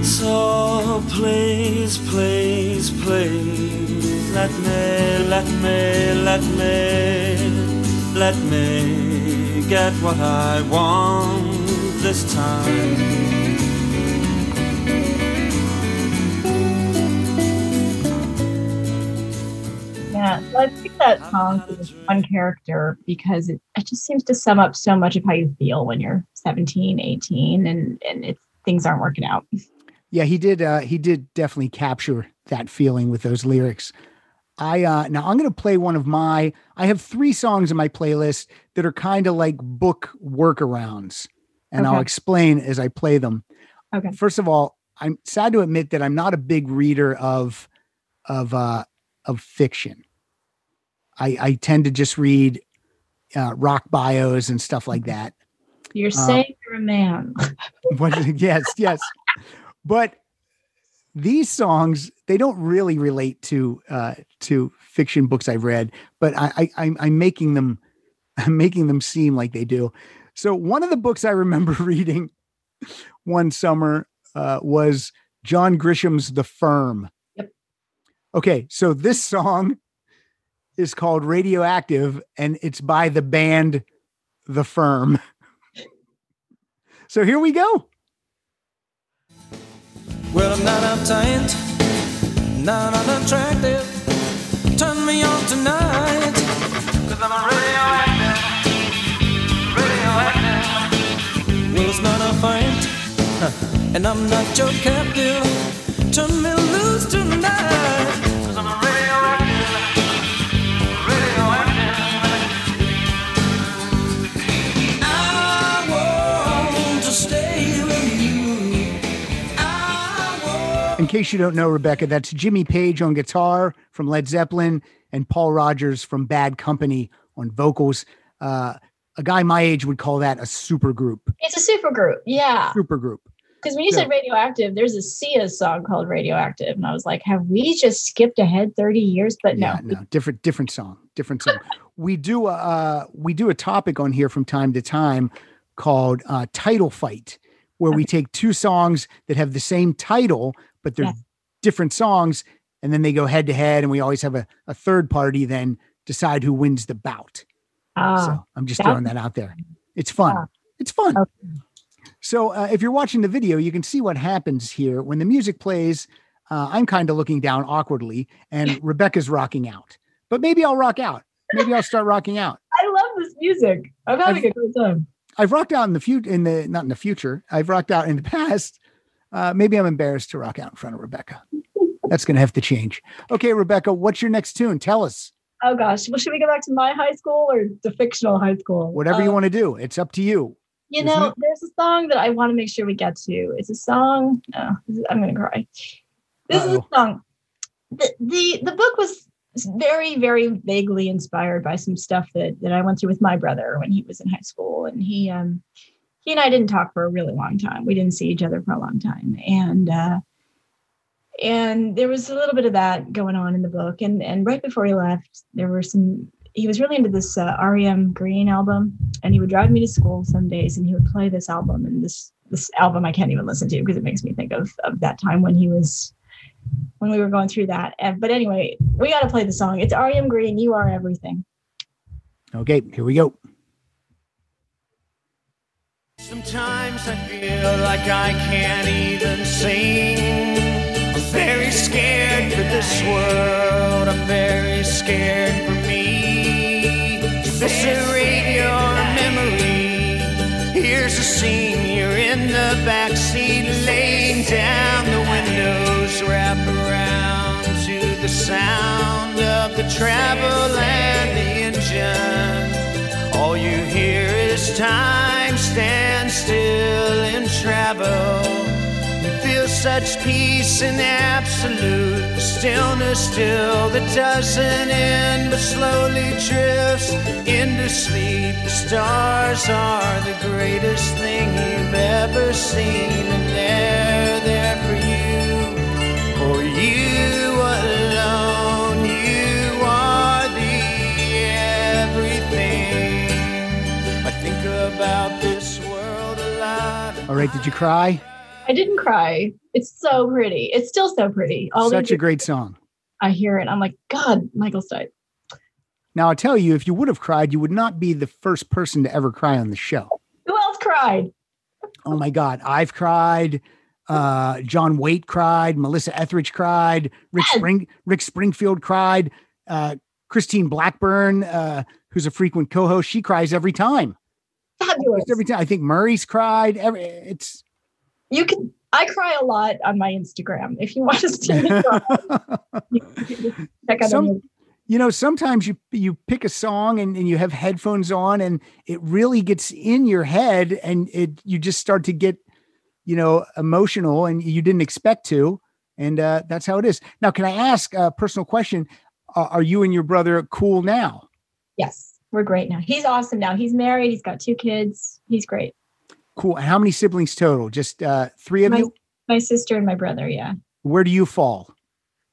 So please, please, please, let me, let me, let me, let me get what I want this time. Yeah, so I picked that song for this one character because it, it just seems to sum up so much of how you feel when you're 17, 18, and, and it's, things aren't working out. Yeah, he did. Uh, he did definitely capture that feeling with those lyrics. I uh now I'm going to play one of my I have 3 songs in my playlist that are kind of like book workarounds and I'll explain as I play them. Okay. First of all, I'm sad to admit that I'm not a big reader of of uh of fiction. I I tend to just read uh rock bios and stuff like that. You're Uh, saying you're a man. What- yes, yes. But these songs, they don't really relate to uh to fiction books I've read, but I, I I'm I'm making them I'm making them seem like they do. So one of the books I remember reading one summer uh was John Grisham's The Firm. Yep. Okay, so this song is called Radioactive and it's by the band The Firm. So here we go. Well, I'm not uptight, not unattractive. Turn me on tonight. Cause I'm a radioactive, radioactive. Well, it's not a fight, and I'm not your captive. Turn me loose tonight. Case you don't know, Rebecca, that's Jimmy Page on guitar from Led Zeppelin and Paul Rodgers from Bad Company on vocals. Uh, a guy my age would call that a super group. It's a super group. Yeah. Super group. Because when you said radioactive, there's a Sia song called Radioactive. And I was like, have we just skipped ahead 30 years? But no. Yeah, no, different, different song, different song. we do a uh, we do a topic on here from time to time called uh, title fight, where we take two songs that have the same title but they're Yes. different songs, and then they go head to head, and we always have a, a third party then decide who wins the bout. Ah, so I'm just throwing that out there. It's fun. It's fun. Okay. So uh, if you're watching the video, you can see what happens here when the music plays. Uh, I'm kind of looking down awkwardly, and Rebecca's rocking out. But maybe I'll rock out. Maybe I'll start rocking out. I love this music. I'm having a great time. I've rocked out in the future. In the not in the future. I've rocked out in the past. Uh, maybe I'm embarrassed to rock out in front of Rebecca. That's going to have to change. Okay, Rebecca, what's your next tune? Tell us. Oh gosh. Well, should we go back to my high school or the fictional high school? Whatever you Um, want to do. It's up to you. You know, it? there's a song that I want to make sure we get to. It's a song. Oh, I'm going to cry. This is Uh-oh. a song. The, the the book was very very vaguely inspired by some stuff that that I went through with my brother when he was in high school, and he um he and I didn't talk for a really long time. We didn't see each other for a long time, and uh, and there was a little bit of that going on in the book. And and right before he left, there were some. He was really into this uh, REM Green album, and he would drive me to school some days, and he would play this album. And this this album I can't even listen to because it makes me think of of that time when he was when we were going through that. And, but anyway, we got to play the song. It's REM Green. You are everything. Okay, here we go. Sometimes I feel like I can't even sing. I'm very scared for this world. I'm very scared for me. Is this a radio memory? Here's a scene. You're in the backseat, laying down. The windows wrap around to the sound of the travel and the engine. All you hear is time stand still in travel. You feel such peace and absolute stillness still that doesn't end but slowly drifts into sleep. The stars are the greatest thing you've ever seen, and they're there for you. For you about this world a lot. All right, did you cry? I didn't cry. It's so pretty. It's still so pretty. All Such these- a great song. I hear it. I'm like, God, Michael Stipe. Now, I tell you, if you would have cried, you would not be the first person to ever cry on the show. Who else cried? Oh my God, I've cried. Uh, John Waite cried. Melissa Etheridge cried. Rick Yes. Spring, Rick Springfield cried. Uh, Christine Blackburn, uh, who's a frequent co-host, she cries every time. Fabulous. Every time. I think Murray's cried. Every it's You can. I cry a lot on my Instagram. If you want to see me Check out Some- you know sometimes you you pick a song and, and you have headphones on and it really gets in your head and it you just start to get you know emotional and you didn't expect to and uh, that's how it is now can i ask a personal question are, are you and your brother cool now Yes, we're great now. He's awesome now. He's married. He's got two kids. He's great. cool and how many siblings total just uh, three of My- you My sister and my brother. Yeah, where do you fall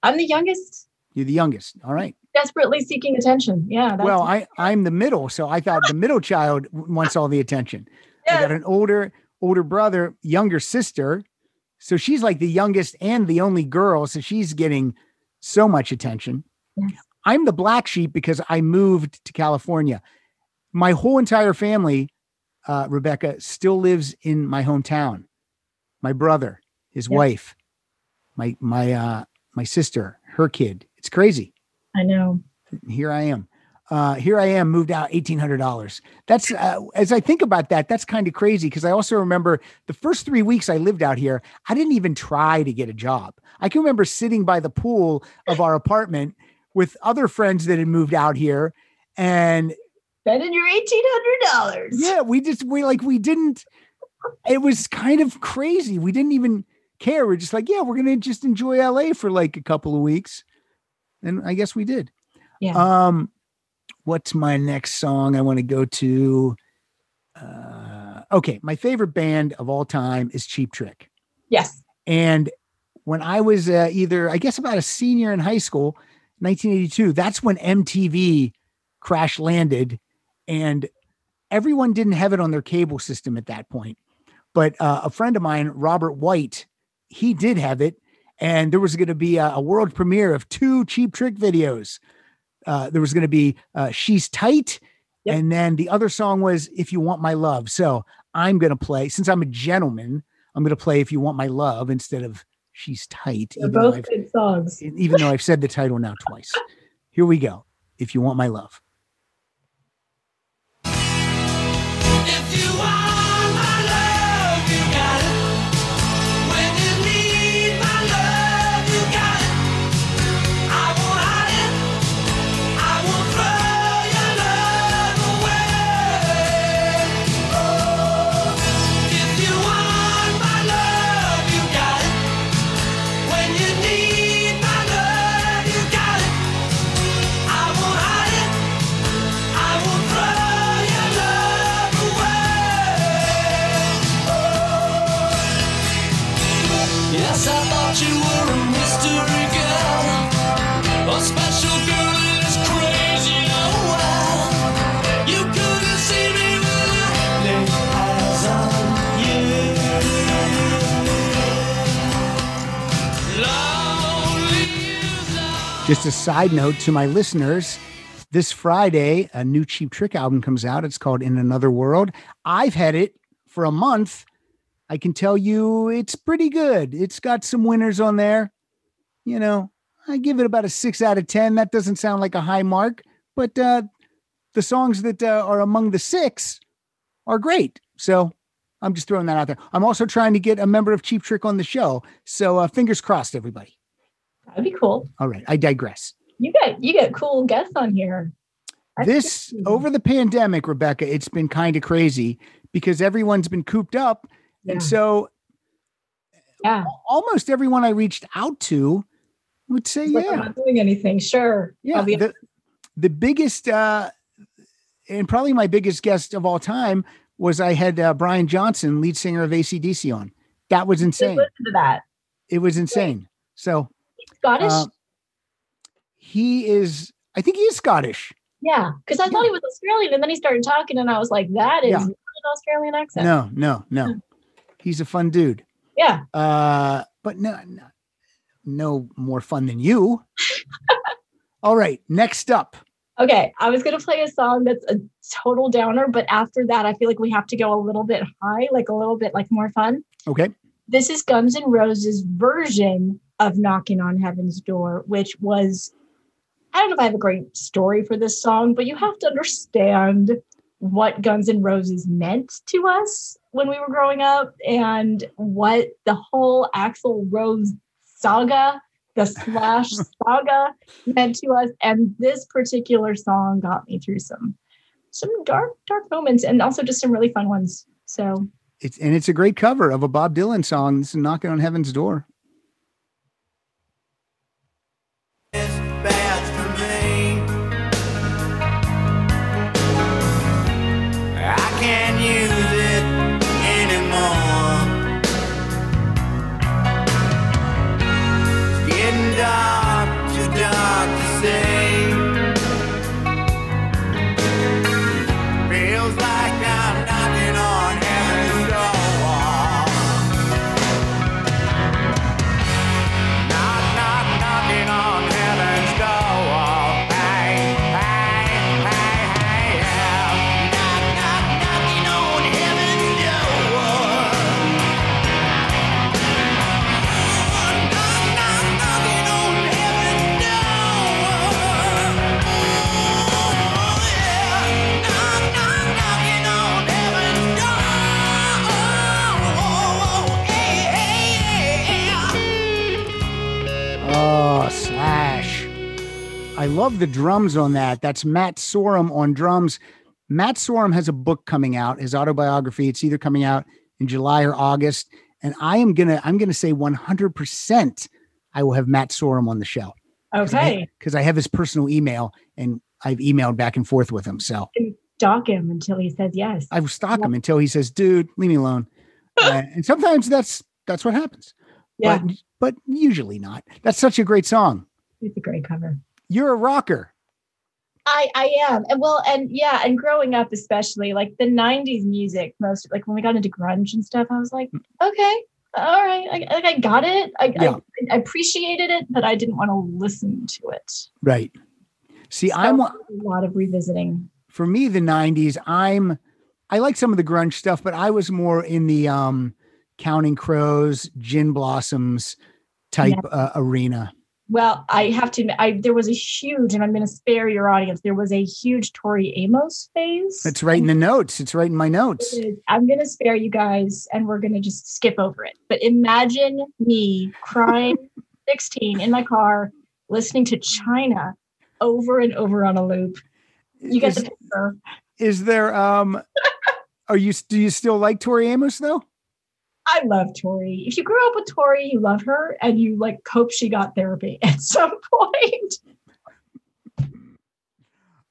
I'm the youngest, you're the youngest all right desperately seeking attention. Yeah. Well i i'm the middle so i thought the middle child wants all the attention I got an older older brother, younger sister. So she's like the youngest and the only girl. So she's getting so much attention. Yes. I'm the black sheep because I moved to California. My whole entire family, uh, Rebecca, still lives in my hometown. My brother, his Yeah. wife, my my uh, my sister, her kid. It's crazy I know. here I am. Uh, here I am, moved out eighteen hundred dollars. That's uh, as I think about that, that's kind of crazy because I also remember the first three weeks I lived out here. I didn't even try to get a job. I can remember sitting by the pool of our apartment with other friends that had moved out here, and Spending your eighteen hundred dollars. yeah, we just we like we didn't. It was kind of crazy. We didn't even care. We're just like, yeah, we're gonna just enjoy LA for like a couple of weeks, and I guess we did. Yeah. Um, what's my next song I want to go to? Uh, okay, my favorite band of all time is Cheap Trick. yes. And when I was uh, either, I guess, about a senior in high school, 1982, that's when MTV crash landed, and everyone didn't have it on their cable system at that point. But uh, a friend of mine, Robert White, he did have it, and there was going to be a, a world premiere of two Cheap Trick videos. Uh, there was going to be uh, "She's Tight," Yep. and then the other song was "If You Want My Love." So I'm going to play, since I'm a gentleman, I'm going to play "If You Want My Love" instead of "She's Tight," They're both I've good songs. even though I've said the title now twice. Here we go. If you want my love. Just a side note to my listeners. This Friday, a new Cheap Trick album comes out. It's called In Another World. I've had it for a month. I can tell you it's pretty good. It's got some winners on there. You know, I give it about a six out of 10. That doesn't sound like a high mark, but uh, the songs that uh, are among the six are great. So I'm just throwing that out there. I'm also trying to get a member of Cheap Trick on the show. So uh, fingers crossed, everybody. That'd be cool. All right. I digress. You get you get cool guests on here. Think this it's- over the pandemic, Rebecca, it's been kind of crazy because everyone's been cooped up. Yeah. And so yeah. almost everyone I reached out to would say, Like, I'm yeah, not doing anything. Sure. yeah. Be- The, the biggest, uh, and probably my biggest guest of all time was I had uh, Brian Johnson, lead singer of ACDC on. That was insane. listen to that. It was insane. So Scottish. uh, he is, I think he is Scottish. yeah. Because I thought he was Australian, and then he started talking, and I was like, that is Yeah. not an Australian accent. No, no, no. He's a fun dude. Yeah. Uh, but no, no, no more fun than you. All right, next up. Okay, I was gonna play a song that's a total downer, but after that, I feel like we have to go a little bit high, like a little bit like more fun. Okay. This is Guns N' Roses' version of Knocking on Heaven's Door, which was I don't know if I have a great story for this song, but you have to understand what Guns N' Roses meant to us when we were growing up and what the whole Axl Rose saga the Slash saga meant to us, and this particular song got me through some some dark dark moments, and also just some really fun ones. So It's and it's a great cover of a Bob Dylan song. This is knocking on heaven's door. Love the drums on that. That's Matt Sorum on drums. Matt Sorum has a book coming out, his autobiography. It's either coming out in July or August. And I am gonna, I'm gonna say 100% I will have Matt Sorum on the show. okay, Because I have his personal email and I've emailed back and forth with him. So stalk him until he says yes. I will stalk him until he says, dude, leave me alone. Uh, and sometimes that's that's what happens. Yeah, But but usually not. That's such a great song. it's a great cover. You're a rocker. I I am, and well, and yeah, and growing up, especially like the '90s music, most like when we got into grunge and stuff, I was like, okay, all right, I, like I got it, I, Yeah. I, I appreciated it, but I didn't want to listen to it. Right. See, So, I'm a lot of revisiting. for me the 90s i'm i like some of the grunge stuff but i was more in the um counting crows gin blossoms type uh, arena Well, I have to. admit, I there was a huge, and I'm going to spare your audience. There was a huge Tori Amos phase. it's right in the notes it's right in my notes I'm going to spare you guys and we're going to just skip over it. But imagine me crying 16 in my car, listening to China over and over on a loop. You get is, the picture. is there um are you do you still like tori amos though I love Tori. If you grew up with Tori, you love her and you like hope she got therapy at some point.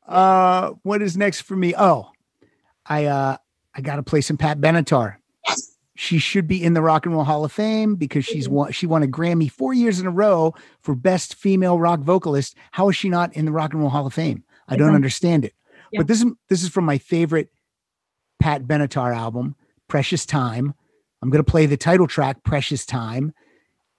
uh what is next for me oh i uh i gotta play some pat benatar Yes. she should be in the rock and roll hall of fame because she's Mhm. won she won a grammy four years in a row for best female rock vocalist how is she not in the rock and roll hall of fame i don't Exactly. understand it Yeah. but this is this is from my favorite pat benatar album precious time i'm going to play the title track precious time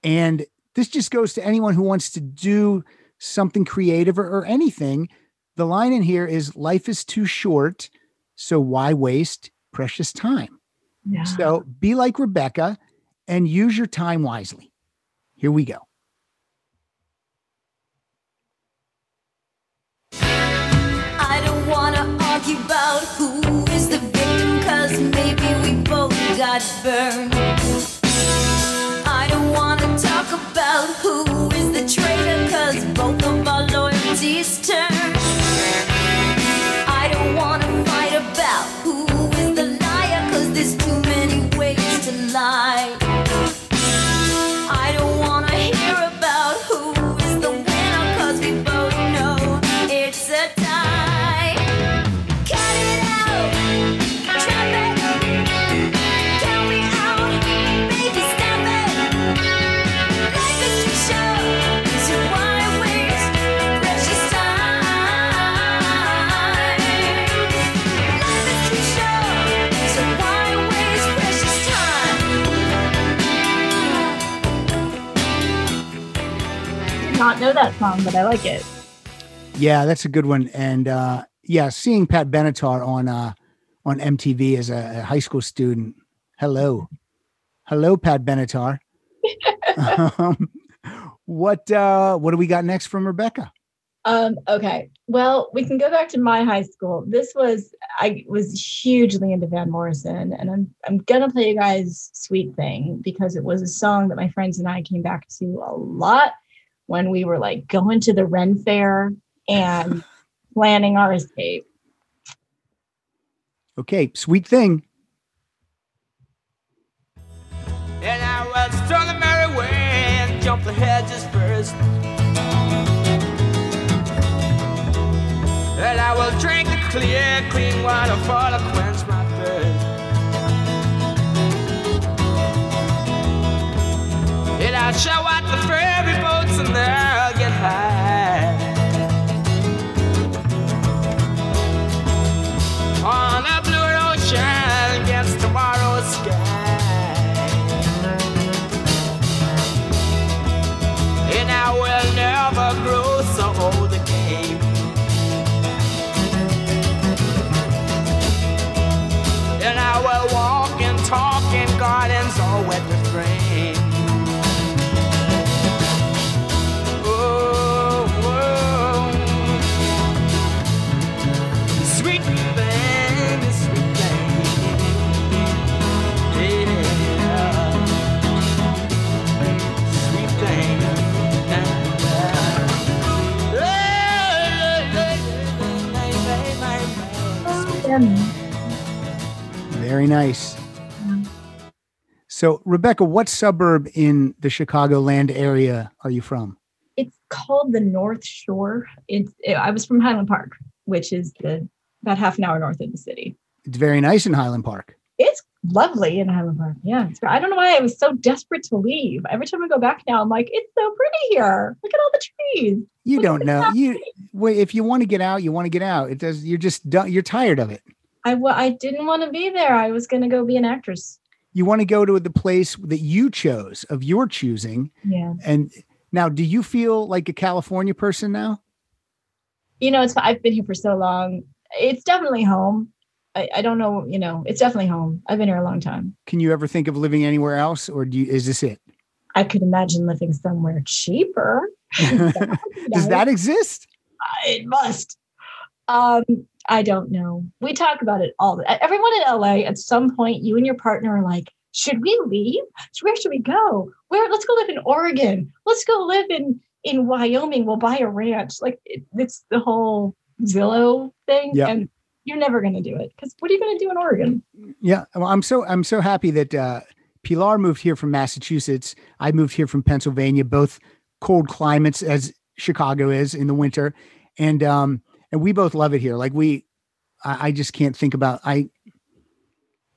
and this just goes to anyone who wants to do something creative or, or anything the line in here is life is too short so why waste precious time Yeah. so be like Rebecca and use your time wisely. Here we go. I don't wanna argue about who is the maybe we both got burned. I don't wanna talk about who is the traitor, cause both of our loyalties turned. Know that song, but I like it. Yeah, that's a good one. And uh, yeah, seeing Pat Benatar on uh, on MTV as a, a high school student. Hello, hello, Pat Benatar. um, what uh, what do we got next from Rebecca? Um, okay. Well, we can go back to my high school. This was I was hugely into Van Morrison, and I'm I'm gonna play you guys "Sweet Thing" because it was a song that my friends and I came back to a lot when we were like going to the Ren Fair and planning our escape. Okay, sweet thing. And I was strung the merry way and jumped the hedges first. And I will drink the clear, clean water for to quench my thirst. And I'll show out the ferry boats Very nice. So, Rebecca, what suburb in the Chicagoland area are you from? It's called the North Shore. It's I was from Highland Park, which is the about half an hour north of the city. It's very nice in Highland Park. It's lovely in Highland Park. Yeah, I don't know why I was so desperate to leave. Every time I go back now, I'm like, it's so pretty here. Look at all the trees. You Look don't know. You wait, if you want to get out, you want to get out. It does. You're just done. You're tired of it. I I didn't want to be there. I was gonna go be an actress. You want to go to the place that you chose of your choosing. Yeah. And now, do you feel like a California person now? You know, it's I've been here for so long. It's definitely home. I, I don't know. You know, it's definitely home. I've been here a long time. Can you ever think of living anywhere else, or do you, is this it? I could imagine living somewhere cheaper. Does that exist? it must. Um, I don't know. We talk about it all. Everyone in LA, at some point, you and your partner are like, "Should we leave? Where should we go? Where? Let's go live in Oregon. Let's go live in in Wyoming. We'll buy a ranch." Like it, it's the whole Zillow thing, Yeah. and you're never going to do it because what are you going to do in Oregon? Yeah, well, I'm so I'm so happy that uh, Pilar moved here from Massachusetts. I moved here from Pennsylvania, both cold climates as Chicago is in the winter, and um, and we both love it here. Like we, I, I just can't think about I.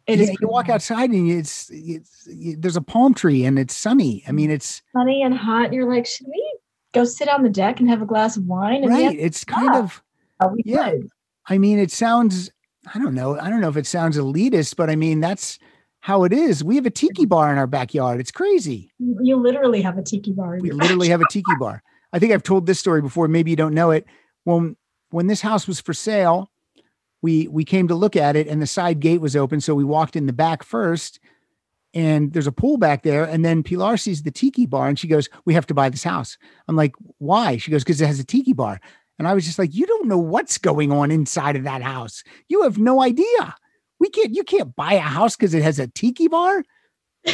It yeah, is you walk outside and it's it's there's a palm tree and it's sunny. I mean, it's sunny and hot. And you're like, should we go sit on the deck and have a glass of wine? And right. have- It's kind Yeah. of Oh, we yeah. could. I mean, it sounds, I don't know. I don't know if it sounds elitist, but I mean, that's how it is. We have a tiki mm-hmm. bar in our backyard. It's crazy. You literally have a tiki bar. We literally have a tiki bar. I think I've told this story before. Maybe you don't know it. When, when this house was for sale, we, we came to look at it and the side gate was open. So we walked in the back first and there's a pool back there. And then Pilar sees the tiki bar and she goes, we have to buy this house. I'm like, why? She goes, because it has a tiki bar. And I was just like, you don't know what's going on inside of that house. You have no idea. We can't, you can't buy a house because it has a tiki bar.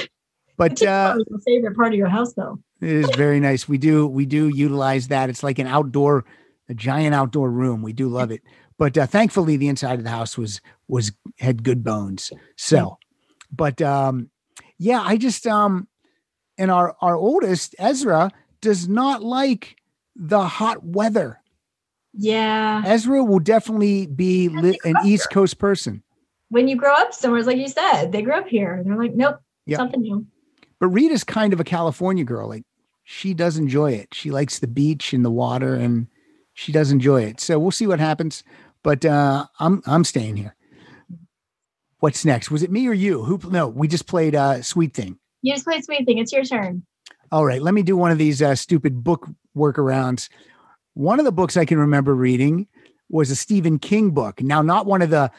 But uh, is favorite part of your house, though. it is very nice. We do, we do utilize that. It's like an outdoor, a giant outdoor room. We do love it. But uh, thankfully, the inside of the house was was had good bones. So, but um, yeah, I just um, and our our oldest Ezra does not like the hot weather. Yeah. Ezra will definitely be li- an East Coast person. When you grow up somewhere, like you said, they grew up here. And they're like, nope, Yeah. something new. But Rita's kind of a California girl. Like she does enjoy it. She likes the beach and the water and she does enjoy it. So we'll see what happens. But uh I'm I'm staying here. What's next? Was it me or you? Who no, we just played uh Sweet Thing. You just played Sweet Thing. It's your turn. All right, let me do one of these uh, stupid book workarounds. One of the books I can remember reading was a Stephen King book. Now, not one of the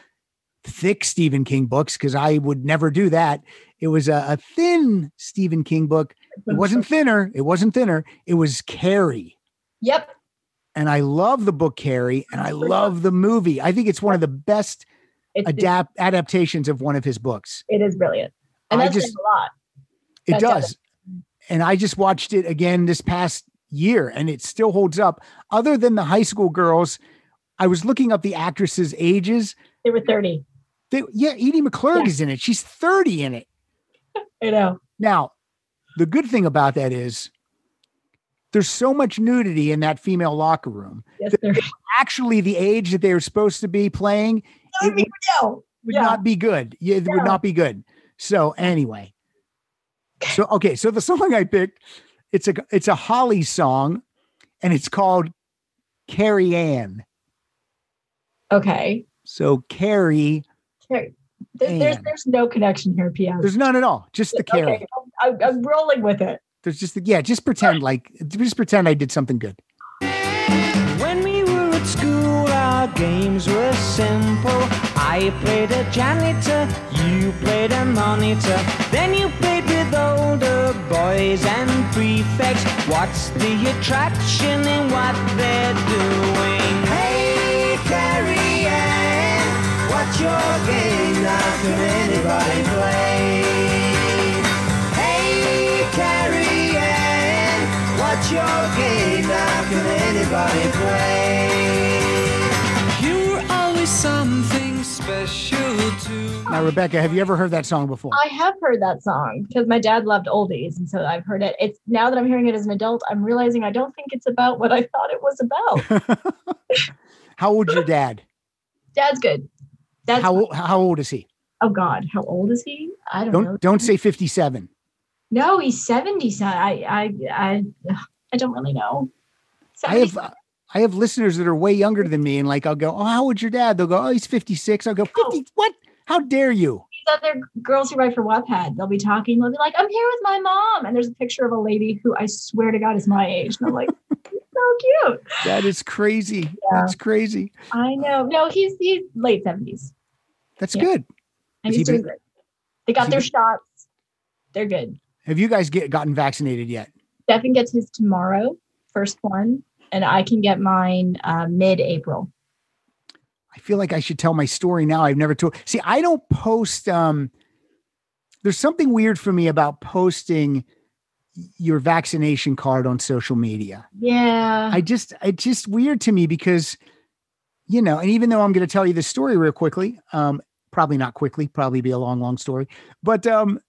thick Stephen King books, because I would never do that. It was a, a thin Stephen King book. It wasn't thinner. It wasn't thinner. It was Carrie. Yep. And I love the book Carrie, and I love the movie. I think it's one of the best It's, adapt adaptations of one of his books. it is brilliant. And I that's just- a lot. It That does does. And I just watched it again this past year and it still holds up. Other than the high school girls, I was looking up the actresses' ages. They were 30. They, yeah, Edie McClurg Yeah. is in it. She's 30 in it. I know. Now, the good thing about that is there's so much nudity in that female locker room. Yes, Actually, the age that they were supposed to be playing it mean, no. would Yeah. not be good. Yeah, it would not be good. So anyway, so okay, so the song I picked, it's a it's a Holly song, and it's called Carrie Anne. Okay. So Carrie, There- There's Ann. there's no connection here, P.S. there's none at all, just the Carrie. Okay, I'm, I'm rolling with it. There's just the, yeah, just pretend like just pretend I did something good. When we were at school, our games were simple. I played a janitor, you played a monitor. Then you played older boys and prefects. What's the attraction in what they're doing? Hey, Carrie Anne, what's your game? Now can anybody play? Hey, Carrie Anne, what's your game? Now can anybody play? Special to Now, Rebecca, have you ever heard that song before? I have heard that song because my dad loved oldies, and so I've heard it. It's now that I'm hearing it as an adult, I'm realizing I don't think it's about what I thought it was about. How old's your dad? Dad's good. That's How o- how old is he? oh God, how old is he? I don't, know. Don't don't say 57. No, he's 70. So I I I I don't really know. I have uh, I have listeners that are way younger than me, and like I'll go, oh, how old's your dad? They'll go, oh, he's 56. I'll go, 50. What? How dare you? these other girls who write for Wattpad, they'll be talking, they'll be like, I'm here with my mom. And there's a picture of a lady who I swear to God is my age. And I'm like, so cute. That is crazy. Yeah. That's crazy. I know. No, he's he's late 70s. That's Yeah. good. And he's doing been- good. They got their been- shots. They're good. Have you guys get gotten vaccinated yet? Stefan gets his tomorrow, first one, and I can get mine uh, mid-April. I feel like I should tell my story now. I've never told. See, I don't post. Um, there's something weird for me about posting your vaccination card on social media. Yeah. I just, it's just weird to me because, you know, and even though I'm going to tell you this story real quickly, um, probably not quickly, probably be a long, long story, but um,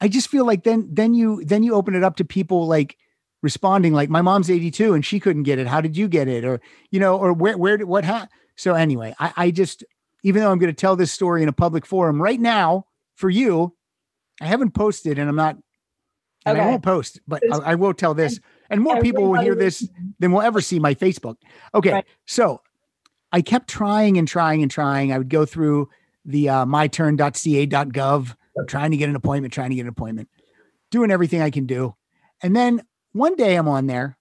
I just feel like then, then you, then you open it up to people like responding, like my mom's 82 and she couldn't get it. How did you get it? Or, you know, or where, where did, what, ha-? So anyway, I, I just, even though I'm going to tell this story in a public forum right now for you, I haven't posted and I'm not, and I won't post, but I, I will tell this, and more people will hear this than will ever see my Facebook. Okay, Right. so I kept trying and trying and trying. I would go through the uh, myturn.ca.gov, trying to get an appointment, trying to get an appointment, doing everything I can do. And then one day I'm on there,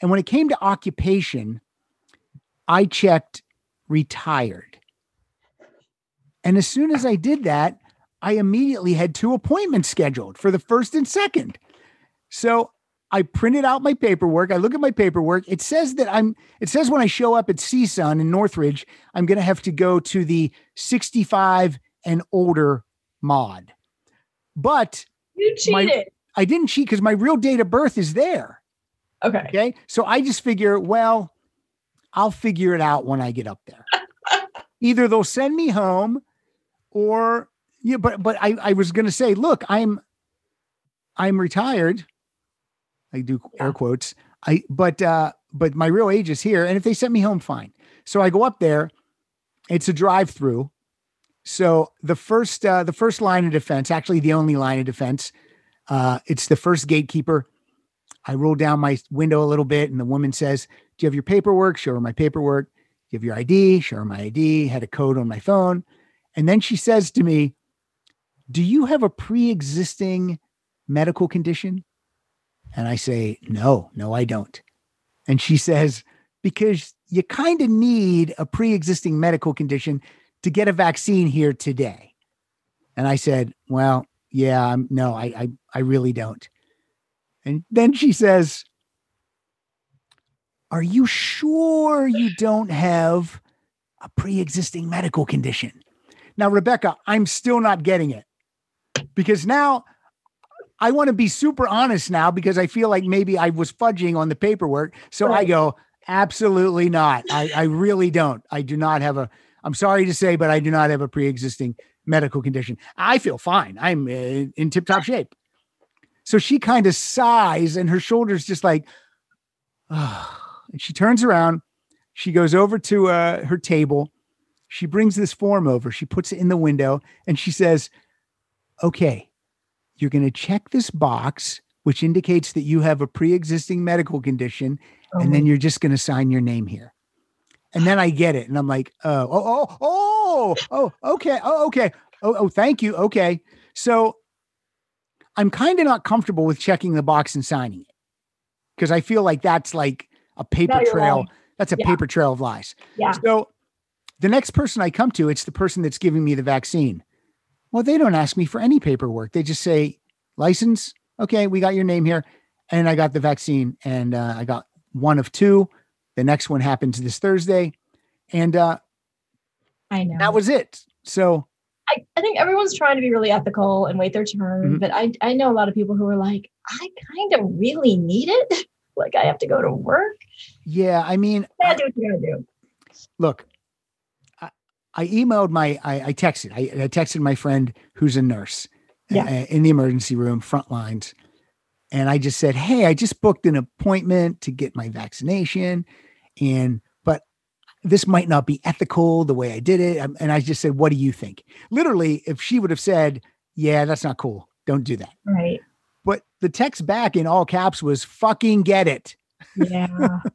and when it came to occupation, I checked retired. And as soon as I did that, I immediately had two appointments scheduled for the first and second. So I printed out my paperwork. I look at my paperwork. It says that I'm, it says when I show up at CSUN in Northridge, I'm going to have to go to the 65 and older mod. But You My- cheated. I didn't cheat because my real date of birth is there. okay. Okay. So I just figure, well, I'll figure it out when I get up there. Either they'll send me home or yeah, but but I, I was gonna say, look, I'm I'm retired. I do air quotes. I but uh but my real age is here. And if they send me home, fine. So I go up there. It's a drive-through. So the first uh the first line of defense, actually the only line of defense, uh, it's the first gatekeeper. I roll down my window a little bit, and the woman says, Do you have your paperwork? Show her my paperwork. Do you have your ID? Show her my ID. Had a code on my phone. And then she says to me, Do you have a pre existing medical condition? And I say, No, no, I don't. And she says, Because you kind of need a pre existing medical condition to get a vaccine here today. And I said, Well, yeah, I'm, no, I, I, I really don't. And then she says, Are you sure you don't have a pre existing medical condition? Now, Rebecca, I'm still not getting it because now I want to be super honest now because I feel like maybe I was fudging on the paperwork. So I go, absolutely not. I, I really don't. I do not have a, I'm sorry to say, but I do not have a pre existing medical condition. I feel fine. I'm in tip top shape. So she kind of sighs and her shoulders just like, and she turns around. She goes over to uh, her table. She brings this form over. She puts it in the window and she says, okay, you're going to check this box, which indicates that you have a pre existing medical condition, and then you're just going to sign your name here. And then I get it. And I'm like, oh, oh, oh, oh, oh, okay. Oh, okay. Oh, oh, thank you. Okay. So I'm kind of not comfortable with checking the box and signing it because I feel like that's like a paper No, trail. right. That's a Yeah. paper trail of lies. Yeah. So the next person I come to, it's the person that's giving me the vaccine. Well, they don't ask me for any paperwork. They just say, license. Okay, we got your name here. And I got the vaccine and uh, I got one of two. The next one happens this Thursday. And uh, I know. that was it. So, I, think everyone's trying to be really ethical and wait their turn. Mhm. But I, I know a lot of people who are like, I kind of really need it. like I have to go to work. yeah, I mean, Yeah, do what you gotta do. look, I, I emailed my, I, I texted, I, I texted my friend who's a nurse Yeah. uh, in the emergency room, front lines. And I just said, Hey, I just booked an appointment to get my vaccination. And, this might not be ethical the way I did it. Um, And I just said, What do you think? Literally, if she would have said, Yeah, that's not cool. Don't do that. Right. But the text back in all caps was fucking get it. Yeah.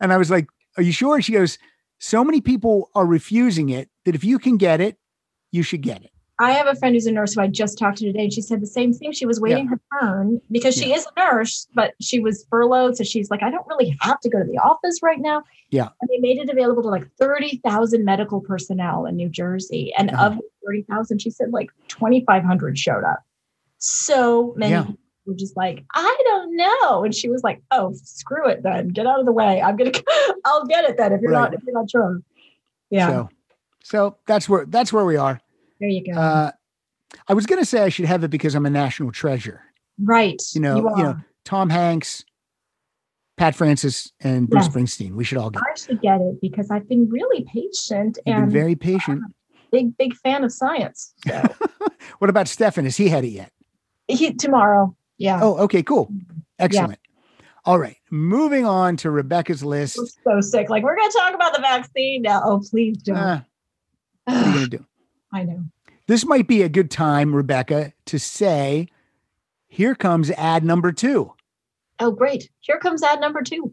And I was like, Are you sure? She goes, So many people are refusing it that if you can get it, you should get it. I have a friend who's a nurse who I just talked to today, and she said the same thing. She was waiting her turn because she is a nurse, but she was furloughed. So she's like, I don't really have to go to the office right now. Yeah. And they made it available to like 30,000 medical personnel in New Jersey. And Uh-huh. of the 30,000, she said like 2,500 showed up. So many Yeah. people were just like, I don't know. And she was like, Oh, screw it then. Get out of the way. I'm going to, I'll get it then if you're Right. not, if you're not sure. Yeah. So, so that's where that's where we are. There you go. Uh, I was gonna say I should have it because I'm a national treasure. right. You know, you, know. Tom Hanks, Pat Francis, and Bruce Yes. Springsteen. We should all get. It. I should get it because I've been really patient You've and very patient. big, big fan of science. So What about Stefan? Has he had it yet? he, tomorrow, yeah, Oh, okay, cool, excellent. All right, moving on to Rebecca's list. we're so sick. Like we're gonna talk about the vaccine now. Oh, please don't. Uh, what are you gonna do? I know. This might be a good time, Rebecca, to say, "Here comes ad number two. Oh, great. Here comes ad number two.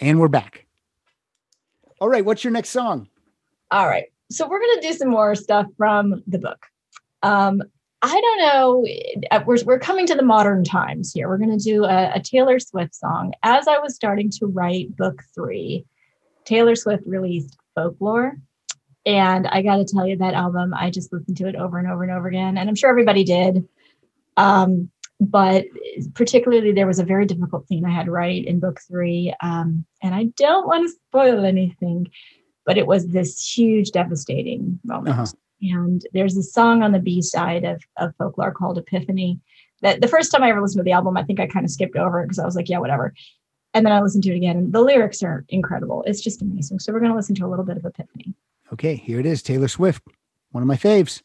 and we're back. All right, what's your next song? All right. So we're gonna do some more stuff from the book. Um, I don't know. uh, We're we're coming to the modern times here. We're gonna do a, a Taylor Swift song. As I was starting to write book three, Taylor Swift released Folklore. And I got to tell you, that album, I just listened to it over and over and over again. And I'm sure everybody did. Um, but particularly, there was a very difficult scene I had to write in book three. Um, and I don't want to spoil anything, but it was this huge, devastating moment. Uh-huh. And there's a song on the B side of, of Folklore called Epiphany. That the first time I ever listened to the album, I think I kind of skipped over it because I was like, yeah, whatever. And then I listened to it again, and the lyrics are incredible. It's just amazing. So we're going to listen to a little bit of Epiphany. Okay, here it is. Taylor Swift, one of my faves.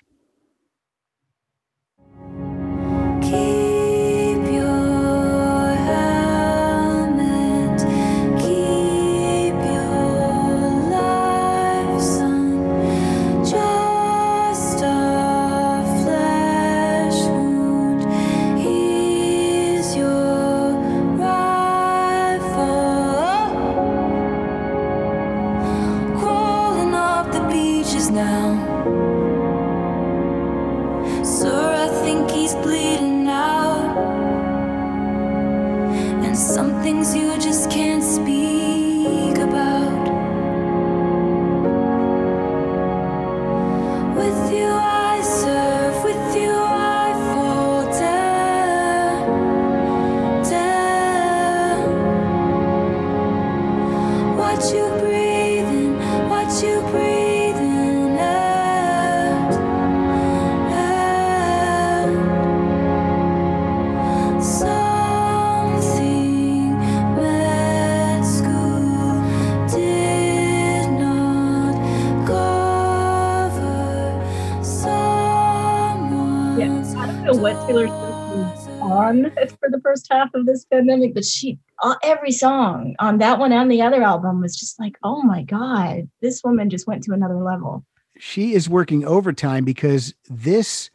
Half of this pandemic, but she uh, every song on that one and the other album was just like, oh my god, this woman just went to another level. She is working overtime because this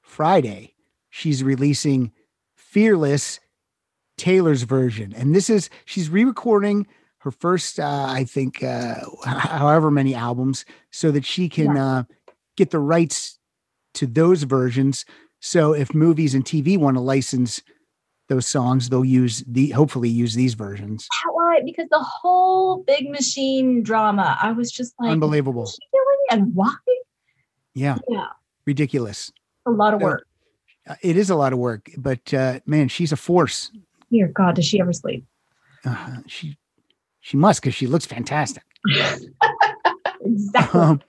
Friday she's releasing Fearless Taylor's version. And this is she's re-recording her first uh I think uh however many albums so that she can uh get the rights to those versions. So if movies and TV want to license those songs, they'll use the hopefully use these versions. Why? Because the whole big machine drama, I was just like, Unbelievable. what's she doing and why? Yeah, Yeah, ridiculous. a lot of work. Uh, It is a lot of work, but uh man, she's a force. Dear God, does she ever sleep? Uh, she she must because she looks fantastic. exactly. Um,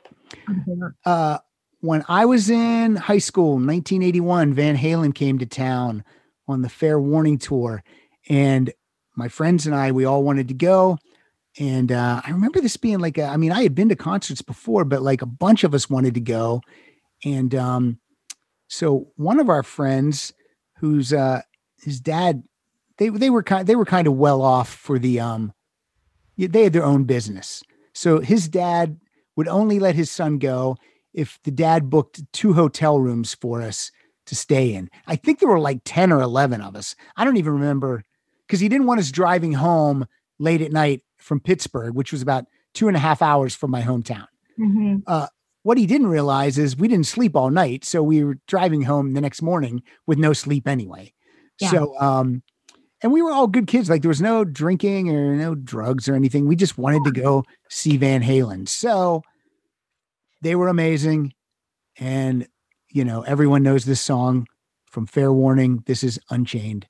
uh, when I was in high school, 1981, Van Halen came to town on the Fair Warning tour, and my friends and I, we all wanted to go. And uh, I remember this being like, a, I mean, I had been to concerts before, but like a bunch of us wanted to go. And um, so one of our friends, who's uh, his dad, they they were kind they were kind of well off for the um, they had their own business. So his dad would only let his son go if the dad booked two hotel rooms for us to stay in. I think there were like 10 or 11 of us. I don't even remember because he didn't want us driving home late at night from Pittsburgh, which was about two and a half hours from my hometown. Mhm. What he didn't realize is we didn't sleep all night. So we were driving home the next morning with no sleep anyway. Yeah. So, um, and we were all good kids. Like there was no drinking or no drugs or anything. We just wanted to go see Van Halen. So they were amazing. And, you know, everyone knows this song from Fair Warning. This is Unchained.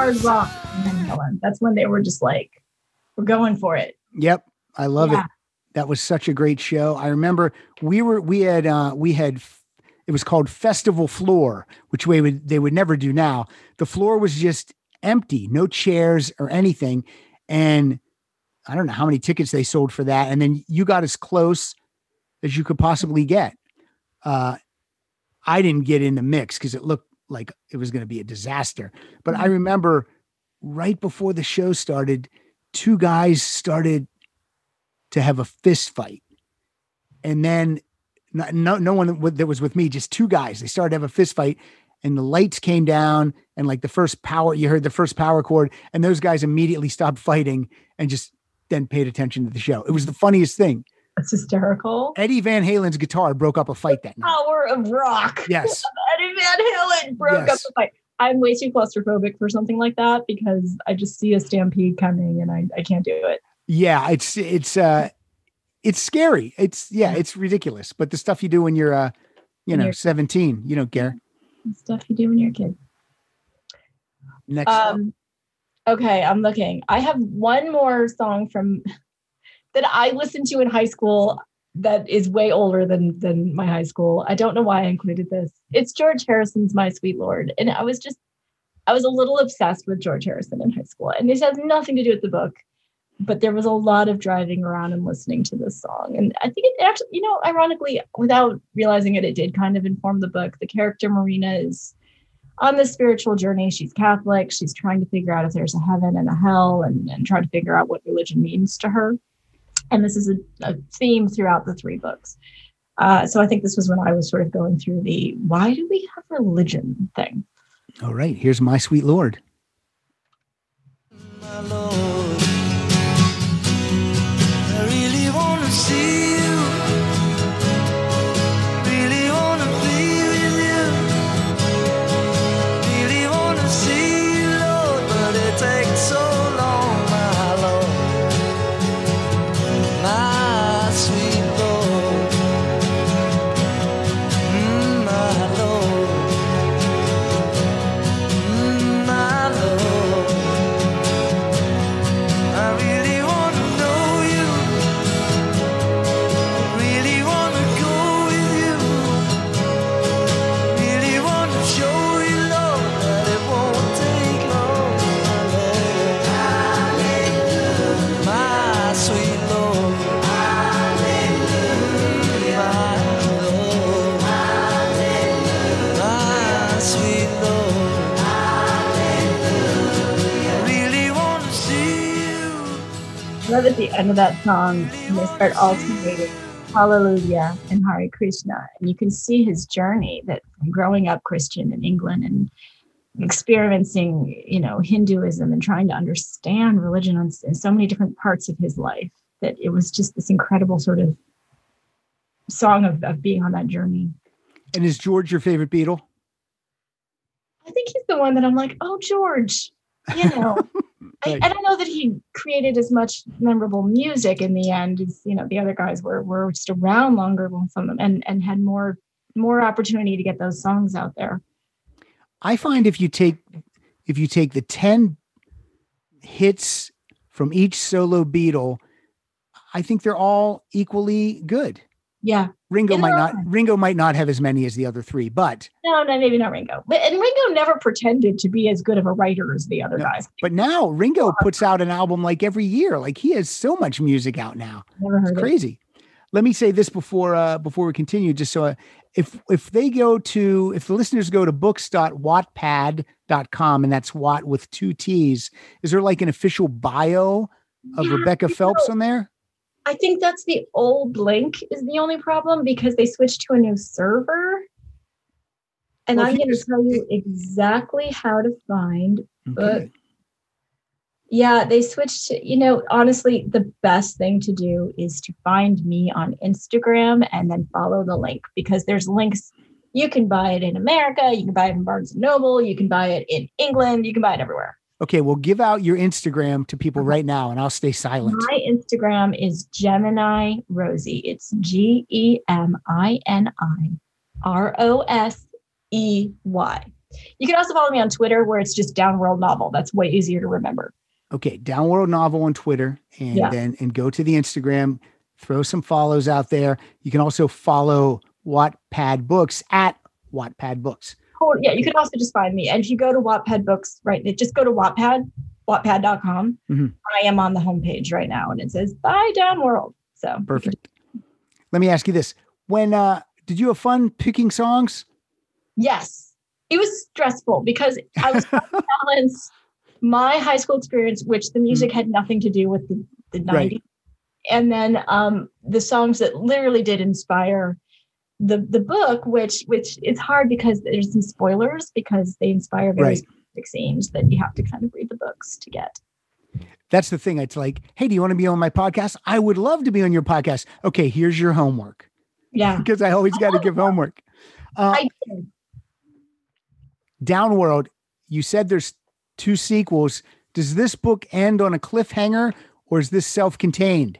Hard rock. That's when they were just like, we're going for it. Yep. I love Yeah. it. That was such a great show. I remember we were, we had, uh, we had, it was called Festival Floor, which we would, they would never do now. The floor was just empty, no chairs or anything. And I don't know how many tickets they sold for that. And then you got as close as you could possibly get. Uh, I didn't get in the mix because it looked like it was going to be a disaster. But I mm-hmm. remember right before the show started, two guys started to have a fist fight. And then no, no, no one that was with me, just two guys. They started to have a fist fight and the lights came down and like the first power, you heard the first power chord and those guys immediately stopped fighting and just then paid attention to the show. It was the funniest thing. That's hysterical. Eddie Van Halen's guitar broke up a fight that night. Power of rock. Yes. Eddie Van Halen broke up Yes. the fight. I'm way too claustrophobic for something like that because I just see a stampede coming and I, I can't do it. Yeah, it's it's uh it's scary. It's yeah, it's ridiculous. But the stuff you do when you're uh you know you're- 17, 17, you don't care. Stuff you do when you're a kid. Next up. Um, okay, I'm looking. I have one more song from that I listened to in high school that is way older than than my high school. I don't know why I included this. It's George Harrison's "My Sweet Lord," and I was just I was a little obsessed with George Harrison in high school, and this has nothing to do with the book. But there was a lot of driving around and listening to this song. And I think it actually, you know, ironically, without realizing it, it did kind of inform the book. The character Marina is on this spiritual journey. She's Catholic. She's trying to figure out if there's a heaven and a hell and, and trying to figure out what religion means to her. And this is a, a theme throughout the three books. Uh, so I think this was when I was sort of going through the why do we have religion thing. All right, here's my sweet lord. my Lord. I really wanna see at the end of that song when they start alternating Hallelujah and Hare Krishna. And you can see his journey that from growing up Christian in England and experiencing, you know, Hinduism and trying to understand religion in so many different parts of his life that it was just this incredible sort of song of, of being on that journey. And is George your favorite Beatle? I think he's the one that I'm like, oh, George, you know. I, Right. and I know that he created as much memorable music in the end as you know the other guys were were just around longer than some of them and and had more more opportunity to get those songs out there. I find if you take if you take the 10 hits from each solo Beatle, I think they're all equally good. Yeah. Ringo might not. Ringo might not have as many as the other three, but No, no, maybe not Ringo. But and Ringo never pretended to be as good of a writer as the other No, guys. but now Ringo puts out an album like every year. Like he has so much music out now. It's it. crazy. Let me say this before uh before we continue, just so uh, if if they go to if the listeners go to books.wattpad.com and that's Watt with two T's, is there like an official bio of Yeah, Rebecca Phelps know, on there? I think that's the old link is the only problem because they switched to a new server. And Well, I'm going to tell you exactly how to find Okay. Yeah, they switched to, you know, honestly, the best thing to do is to find me on Instagram and then follow the link because there's links. You can buy it in America, you can buy it in Barnes and Noble, you can buy it in England, you can buy it everywhere. Okay, well, give out your Instagram to people uh-huh. right now, and I'll stay silent. My Instagram is Gemini Rosey. It's G E M I N I R O S E Y. You can also follow me on Twitter where it's just Downworld Novel. That's way easier to remember. Okay, Downworld Novel on Twitter, and Yeah. then and go to the Instagram, throw some follows out there. You can also follow Wattpad Books at Wattpad Books. Cool. Yeah, you can also just find me. And if you go to Wattpad Books, right, just go to Wattpad, wattpad.com. Mhm. I am on the homepage right now and it says Buy Downworld." So Perfect. Let me ask you this: When uh, did you have fun picking songs? Yes. It was stressful because I was trying to balance my high school experience, which the music had nothing to do with the, the 90s. Right. And then um, the songs that literally did inspire the the book, which which it's hard because there's some spoilers because they inspire very Right. specific scenes that you have to kind of read the books to get. That's the thing. It's like, hey, do you want to be on my podcast? I would love to be on your podcast. Okay, here's your homework Yeah. because I always got to give homework. Uh, I did. Downworld, you said there's two sequels. Does this book end on a cliffhanger or is this self-contained?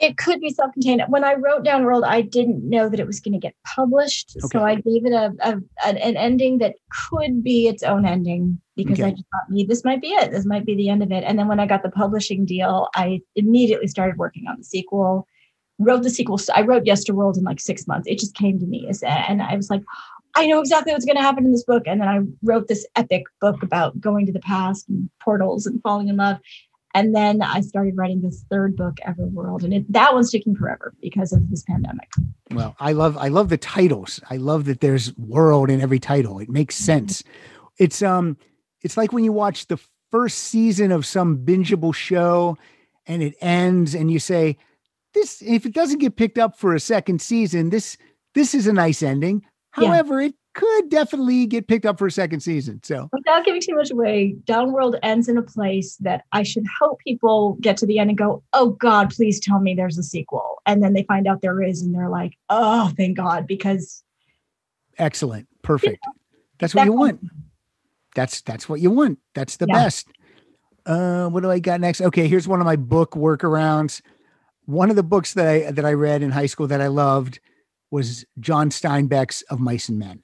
It could be self-contained. When I wrote Downworld, I didn't know that it was going to get published, Okay. so I gave it a, a an, ending that could be its own ending because I just thought, "Me, this might be it. This might be the end of it." And then when I got the publishing deal, I immediately started working on the sequel. Wrote the sequel. I wrote Yesterworld in like six months. It just came to me, as- and I was like, "I know exactly what's going to happen in this book." And then I wrote this epic book about going to the past and portals and falling in love. And then I started writing this third book, Everworld, and it, that one's taking forever because of this pandemic. Well, I love I love the titles. I love that there's world in every title. It makes sense. It's um it's like when you watch the first season of some bingeable show and it ends and you say this if it doesn't get picked up for a second season, this this is a nice ending. Yeah. However, it could definitely get picked up for a second season. So, Without giving too much away, Downworld ends in a place that I should hope people get to the end and go, "Oh God, please tell me there's a sequel." And then they find out there is, and they're like, "Oh, thank God," because excellent. Perfect. That's what you that- want. That's that's what you want. That's the Yeah. best. Uh, what do I got next? Okay, here's one of my book workarounds. One of the books that I that I read in high school that I loved was John Steinbeck's Of Mice and Men.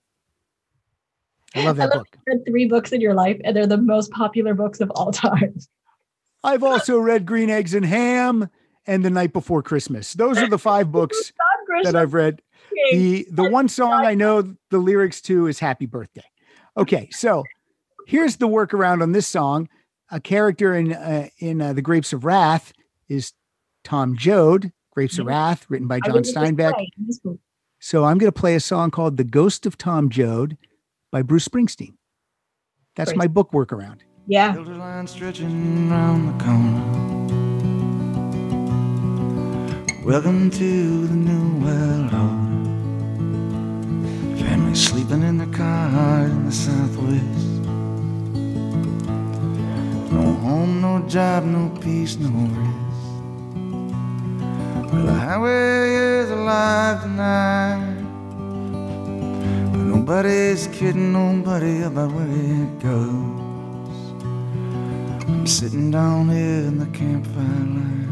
I love I that love book. read three books in your life, and they're the most popular books of all time. I've also read Green Eggs and Ham and The Night Before Christmas. Those are the five books that I've read. The the one song I know the lyrics to is Happy Birthday. Okay, so here's the workaround on this song. A character in uh, in uh, The Grapes of Wrath is Tom Joad. Grapes of Wrath, written by John Steinbeck. play in high school. So I'm going to play a song called "The Ghost of Tom Joad" by Bruce Springsteen. That's Great. my book workaround. Yeah, Filter line stretching round the corner. Welcome to the new world order. Family sleeping in their car in the southwest. No home, no job, no peace, no rest. Well, the highway is alive tonight. But nobody's kidding nobody about where it goes. I'm sitting down here in the campfire line.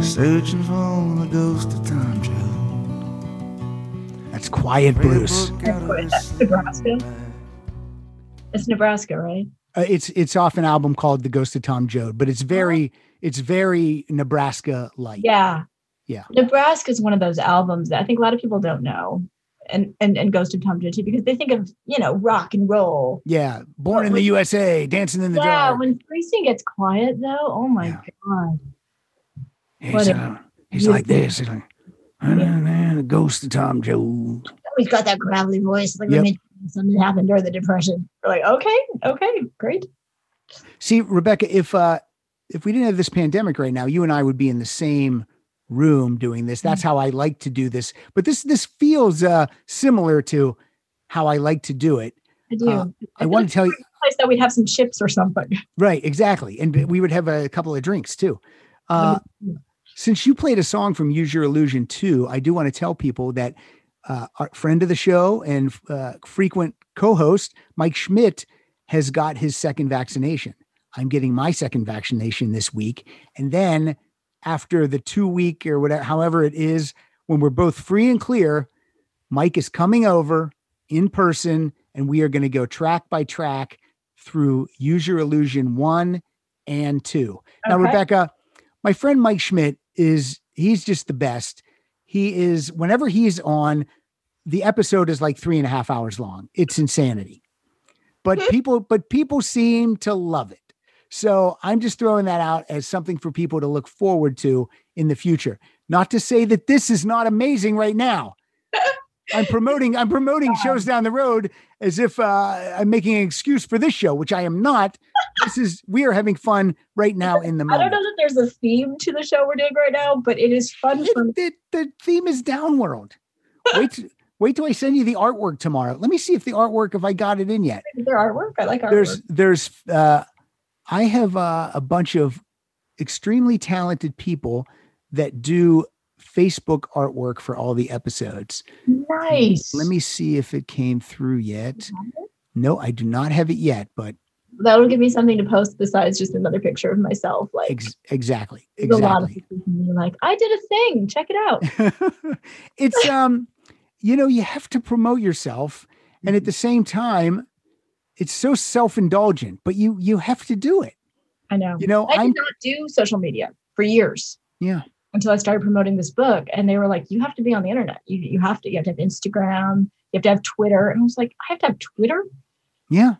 Searching for the ghost of Tom Joad. That's Quiet Bruce. That's Nebraska. It's Nebraska, right? Uh, it's it's off an album called The Ghost of Tom Joad, but it's very it's very Nebraska like. Yeah. Yeah. Nebraska is one of those albums that I think a lot of people don't know. And and and Ghost of Tom Joad too, because they think of, you know, rock and roll. Yeah, born in the USA, dancing in the yeah, dark. when Springsteen gets quiet though, oh my Yeah. god. He's, uh, he's like this. He's like, "Ah, man, the ghost of Tom Joad. He's got that gravelly voice. Like Yep. something happened during the depression. We're like, okay, okay, great. See, Rebecca, if uh if we didn't have this pandemic right now, you and I would be in the same room doing this. That's how I like to do this. But this this feels uh similar to how I like to do it. I do. Uh, I feel want to tell you place that we'd have some chips or something. right, exactly. And we would have a couple of drinks too. Uh since you played a song from Use Your Illusion 2, I do want to tell people that uh, our friend of the show and uh, frequent co host, Mike Schmidt, has got his second vaccination. I'm getting my second vaccination this week. And then after the two week or whatever, however it is, when we're both free and clear, Mike is coming over in person and we are going to go track by track through Use Your Illusion 1 and 2. Now, Rebecca, my friend Mike Schmidt is he's just the best. He is whenever he's on, the episode is like three and a half hours long. It's insanity. But people, but people seem to love it. So I'm just throwing that out as something for people to look forward to in the future. Not to say that this is not amazing right now. I'm promoting, I'm promoting shows down the road as if uh, I'm making an excuse for this show, which I am not. This is we are having fun right now in the moment. I don't know that there's a theme to the show we're doing right now, but it is fun It- it- the theme is downworld. Wait, wait till I send you the artwork tomorrow. Let me see if the artwork, if I got it in yet. their artwork. I like artwork. There's, there's, uh, I have uh, a bunch of extremely talented people that do Facebook artwork for all the episodes. nice. Let me see if it came through yet. No, I do not have it yet, but That'll give me something to post besides just another picture of myself. Like ex- exactly, there's a lot of exactly. people can be like, I did a thing. Check it out. it's um you know you have to promote yourself and at the same time it's so self-indulgent but you you have to do it I know. you know I i'm did not do social media for years. Yeah. Until I started promoting this book. And they were like, you have to be on the internet. You, you have to, you have to have Instagram, you have to have Twitter. And I was like, I have to have Twitter? yeah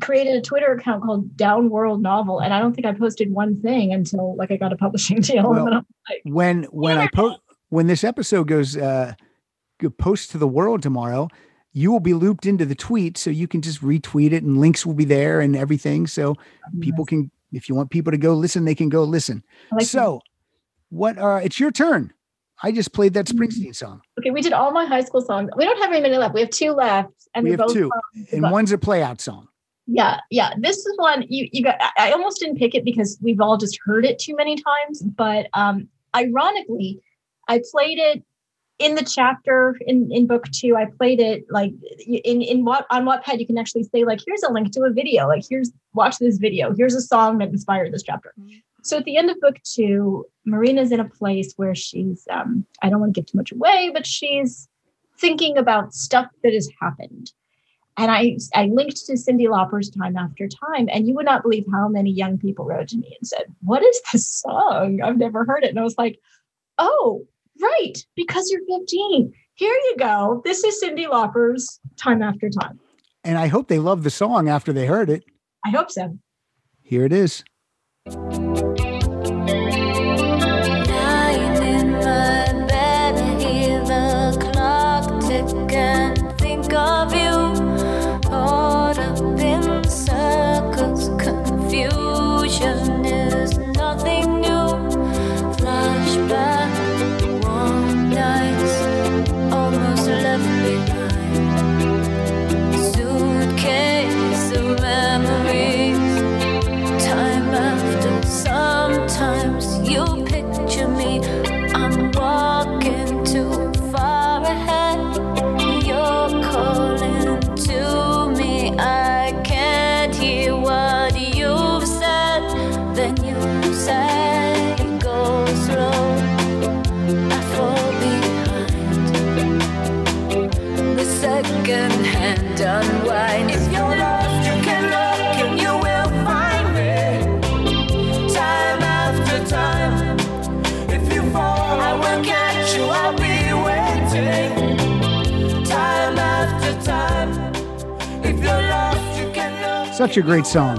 Created a Twitter account called Downworld Novel. And I don't think I posted one thing until like I got a publishing deal. Well, and then I'm like, when when i post when this episode goes uh post to the world tomorrow you will be looped into the tweet so you can just retweet it and links will be there and everything so people can if you want people to go listen they can go listen like so what uh it's your turn i just played that Mm-hmm. springsteen song Okay, we did all my high school songs. We don't have very many left. We have two left, and we have both two and one's a play out song Yeah, yeah. This is one you you got. I I almost didn't pick it because we've all just heard it too many times. But um, ironically, I played it in the chapter in in book two. I played it like in in what on Wattpad you can actually say like here's a link to a video. Like here's watch this video. Here's a song that inspired this chapter. So at the end of book two, Marina's in a place where she's um, I don't want to give too much away, but she's thinking about stuff that has happened. And I, I linked to Cyndi Lauper's Time After Time, and you would not believe how many young people wrote to me and said, What is this song? I've never heard it. And I was like, Oh, right, because you're 15. Here you go. This is Cyndi Lauper's Time After Time. and I hope they love the song after they heard it. I hope so. Here it is. Such a great song.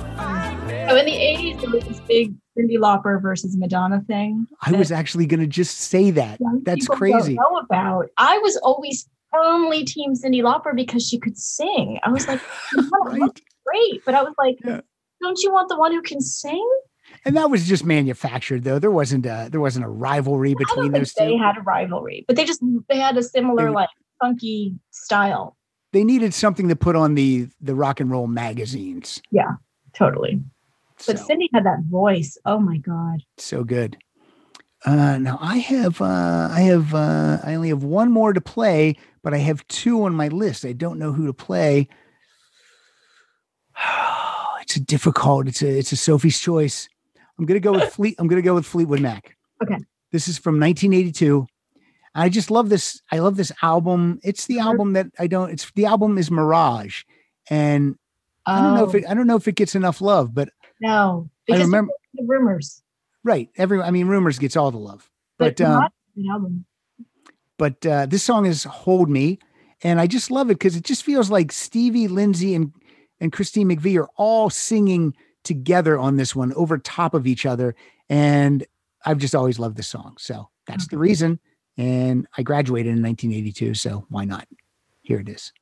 So in the 80s, there was this big Cyndi Lauper versus Madonna thing. I was actually going to just say that. That's crazy. Don't know about. I was always firmly team Cyndi Lauper because she could sing. I was like, looks great, but I was like, Yeah. don't you want the one who can sing? And that was just manufactured, though. There wasn't a there wasn't a rivalry between those they two. had a rivalry, but they just they had a similar They- like funky style. They needed something to put on the the rock and roll magazines. Yeah, totally. But Cyndi had that voice. Oh my god. so good. Uh, now I have uh, I have uh, I only have one more to play, but I have two on my list. I don't know who to play. it's a difficult. It's a it's a Sophie's choice. I'm gonna go with Fleet. I'm gonna go with Fleetwood Mac. Okay. This is from 1982. I just love this. I love this album. It's the Uh-huh. album that I don't. It's the album is Mirage, and I don't know if Oh, it. I don't know if it gets enough love, but no. I Because remember. the Rumours. Right. Every. I mean, Rumours gets all the love, but um, album. but uh, this song is "Hold Me," and I just love it because it just feels like Stevie, Lindsay, and and Christine McVie are all singing together on this one over top of each other, and I've just always loved this song. So that's the reason. And I graduated in 1982, so why not? Here it is.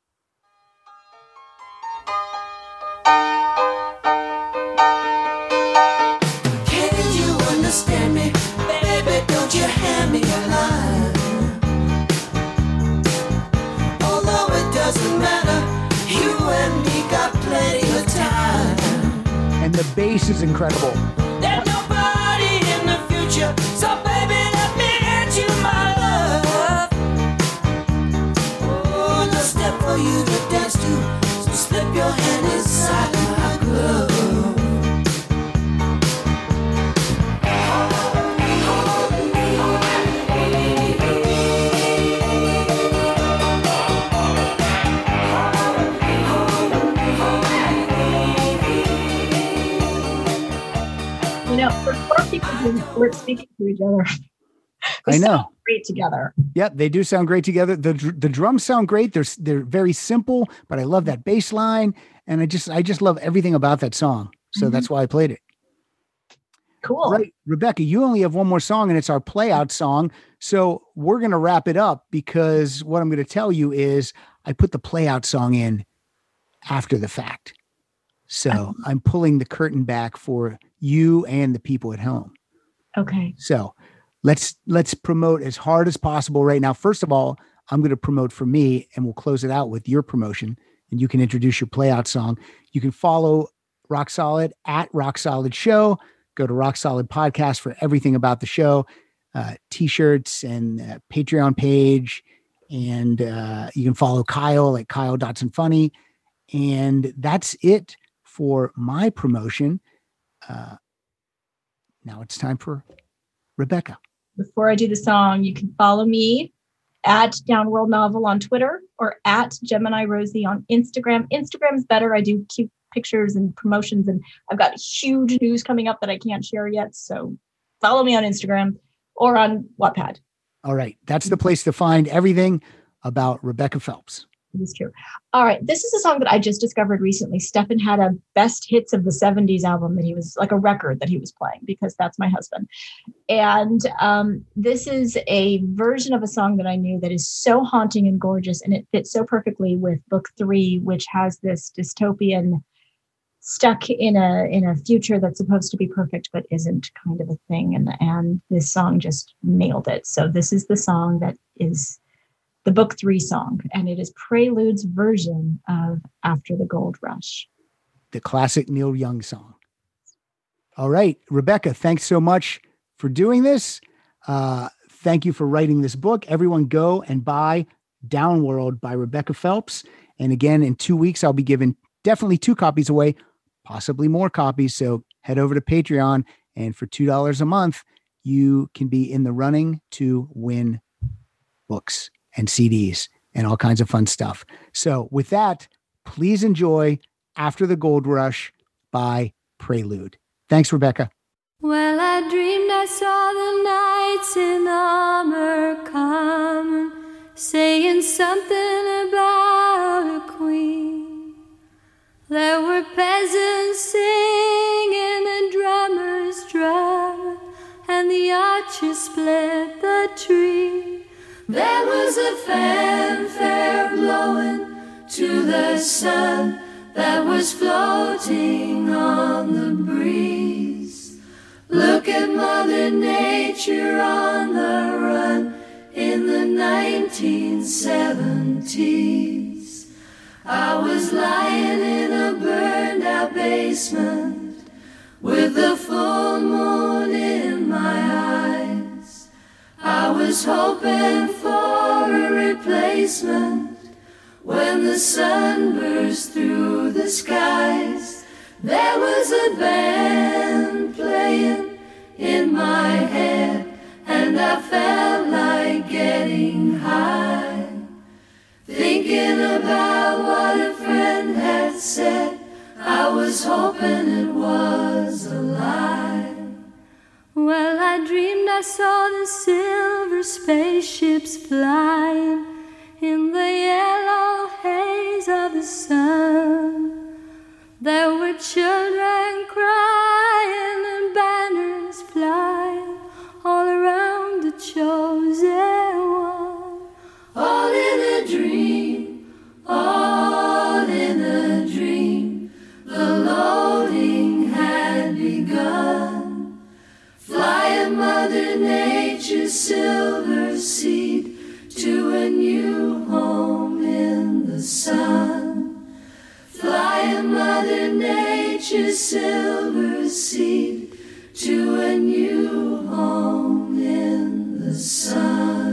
Can you understand me? Baby, four people who weren't speaking to each other, they I know. sound great together. Yep, they do sound great together. The dr- the drums sound great. They're they're very simple, but I love that bass line, and I just I just love everything about that song. So Mhm. that's why I played it. Cool. Right, Rebecca, you only have one more song, and it's our play out song. So we're gonna wrap it up because what I'm gonna tell you is I put the play out song in after the fact. So I'm pulling the curtain back for you and the people at home. Okay. So let's let's promote as hard as possible right now. First of all, I'm going to promote for me, and we'll close it out with your promotion, and you can introduce your playout song. You can follow Rock Solid at Rock Solid Show. Go to Rock Solid Podcast for everything about the show, uh, t-shirts and uh, Patreon page, and uh, you can follow Kyle at Kyle Dotson Funny, and that's it for my promotion. Uh, now it's time for Rebecca. Before I do the song, you can follow me at Downworld Novel on Twitter or at Gemini Rosey on Instagram. Instagram's better. I do cute pictures and promotions, and I've got huge news coming up that I can't share yet. So follow me on Instagram or on Wattpad. All right. That's the place to find everything about Rebecca Phelps. It is true. All right. This is a song that I just discovered recently. Stefan had a best hits of the 70s album that he was like a record that he was playing because that's my husband. And um, this is a version of a song that I knew that is so haunting and gorgeous. And it fits so perfectly with book three, which has this dystopian stuck in a in a future that's supposed to be perfect but isn't kind of a thing and and this song just nailed it so this is the song that is the book three song, and it is Prelude's version of After the Gold Rush. the classic Neil Young song. All right, Rebecca, thanks so much for doing this. Uh, thank you for writing this book. Everyone, go and buy Downworld by Rebecca Phelps. And again, in two weeks, I'll be giving definitely two copies away, possibly more copies. So head over to Patreon, and for two dollars a month, you can be in the running to win books and CDs and all kinds of fun stuff. So with that, please enjoy After the Gold Rush by Prelude. Thanks, Rebecca. Well, I dreamed I saw the knights in armor come, saying something about a queen. There were peasants singing and drummers drum, and the archers split the tree. There was a fanfare blowing to the sun that was floating on the breeze. Look at Mother Nature on the run in the 1970s. I was lying in a burned out basement with the full moon in my eyes. I was hoping for a replacement when the sun burst through the skies. There was a band playing in my head, and I felt like getting high. Thinking about what a friend had said, I was hoping it was a lie. Well, I dreamed I saw the silver spaceships flying in the yellow haze of the sun. There were children crying silver seed to a new home in the sun. Fly, Mother Nature's silver seed to a new home in the sun.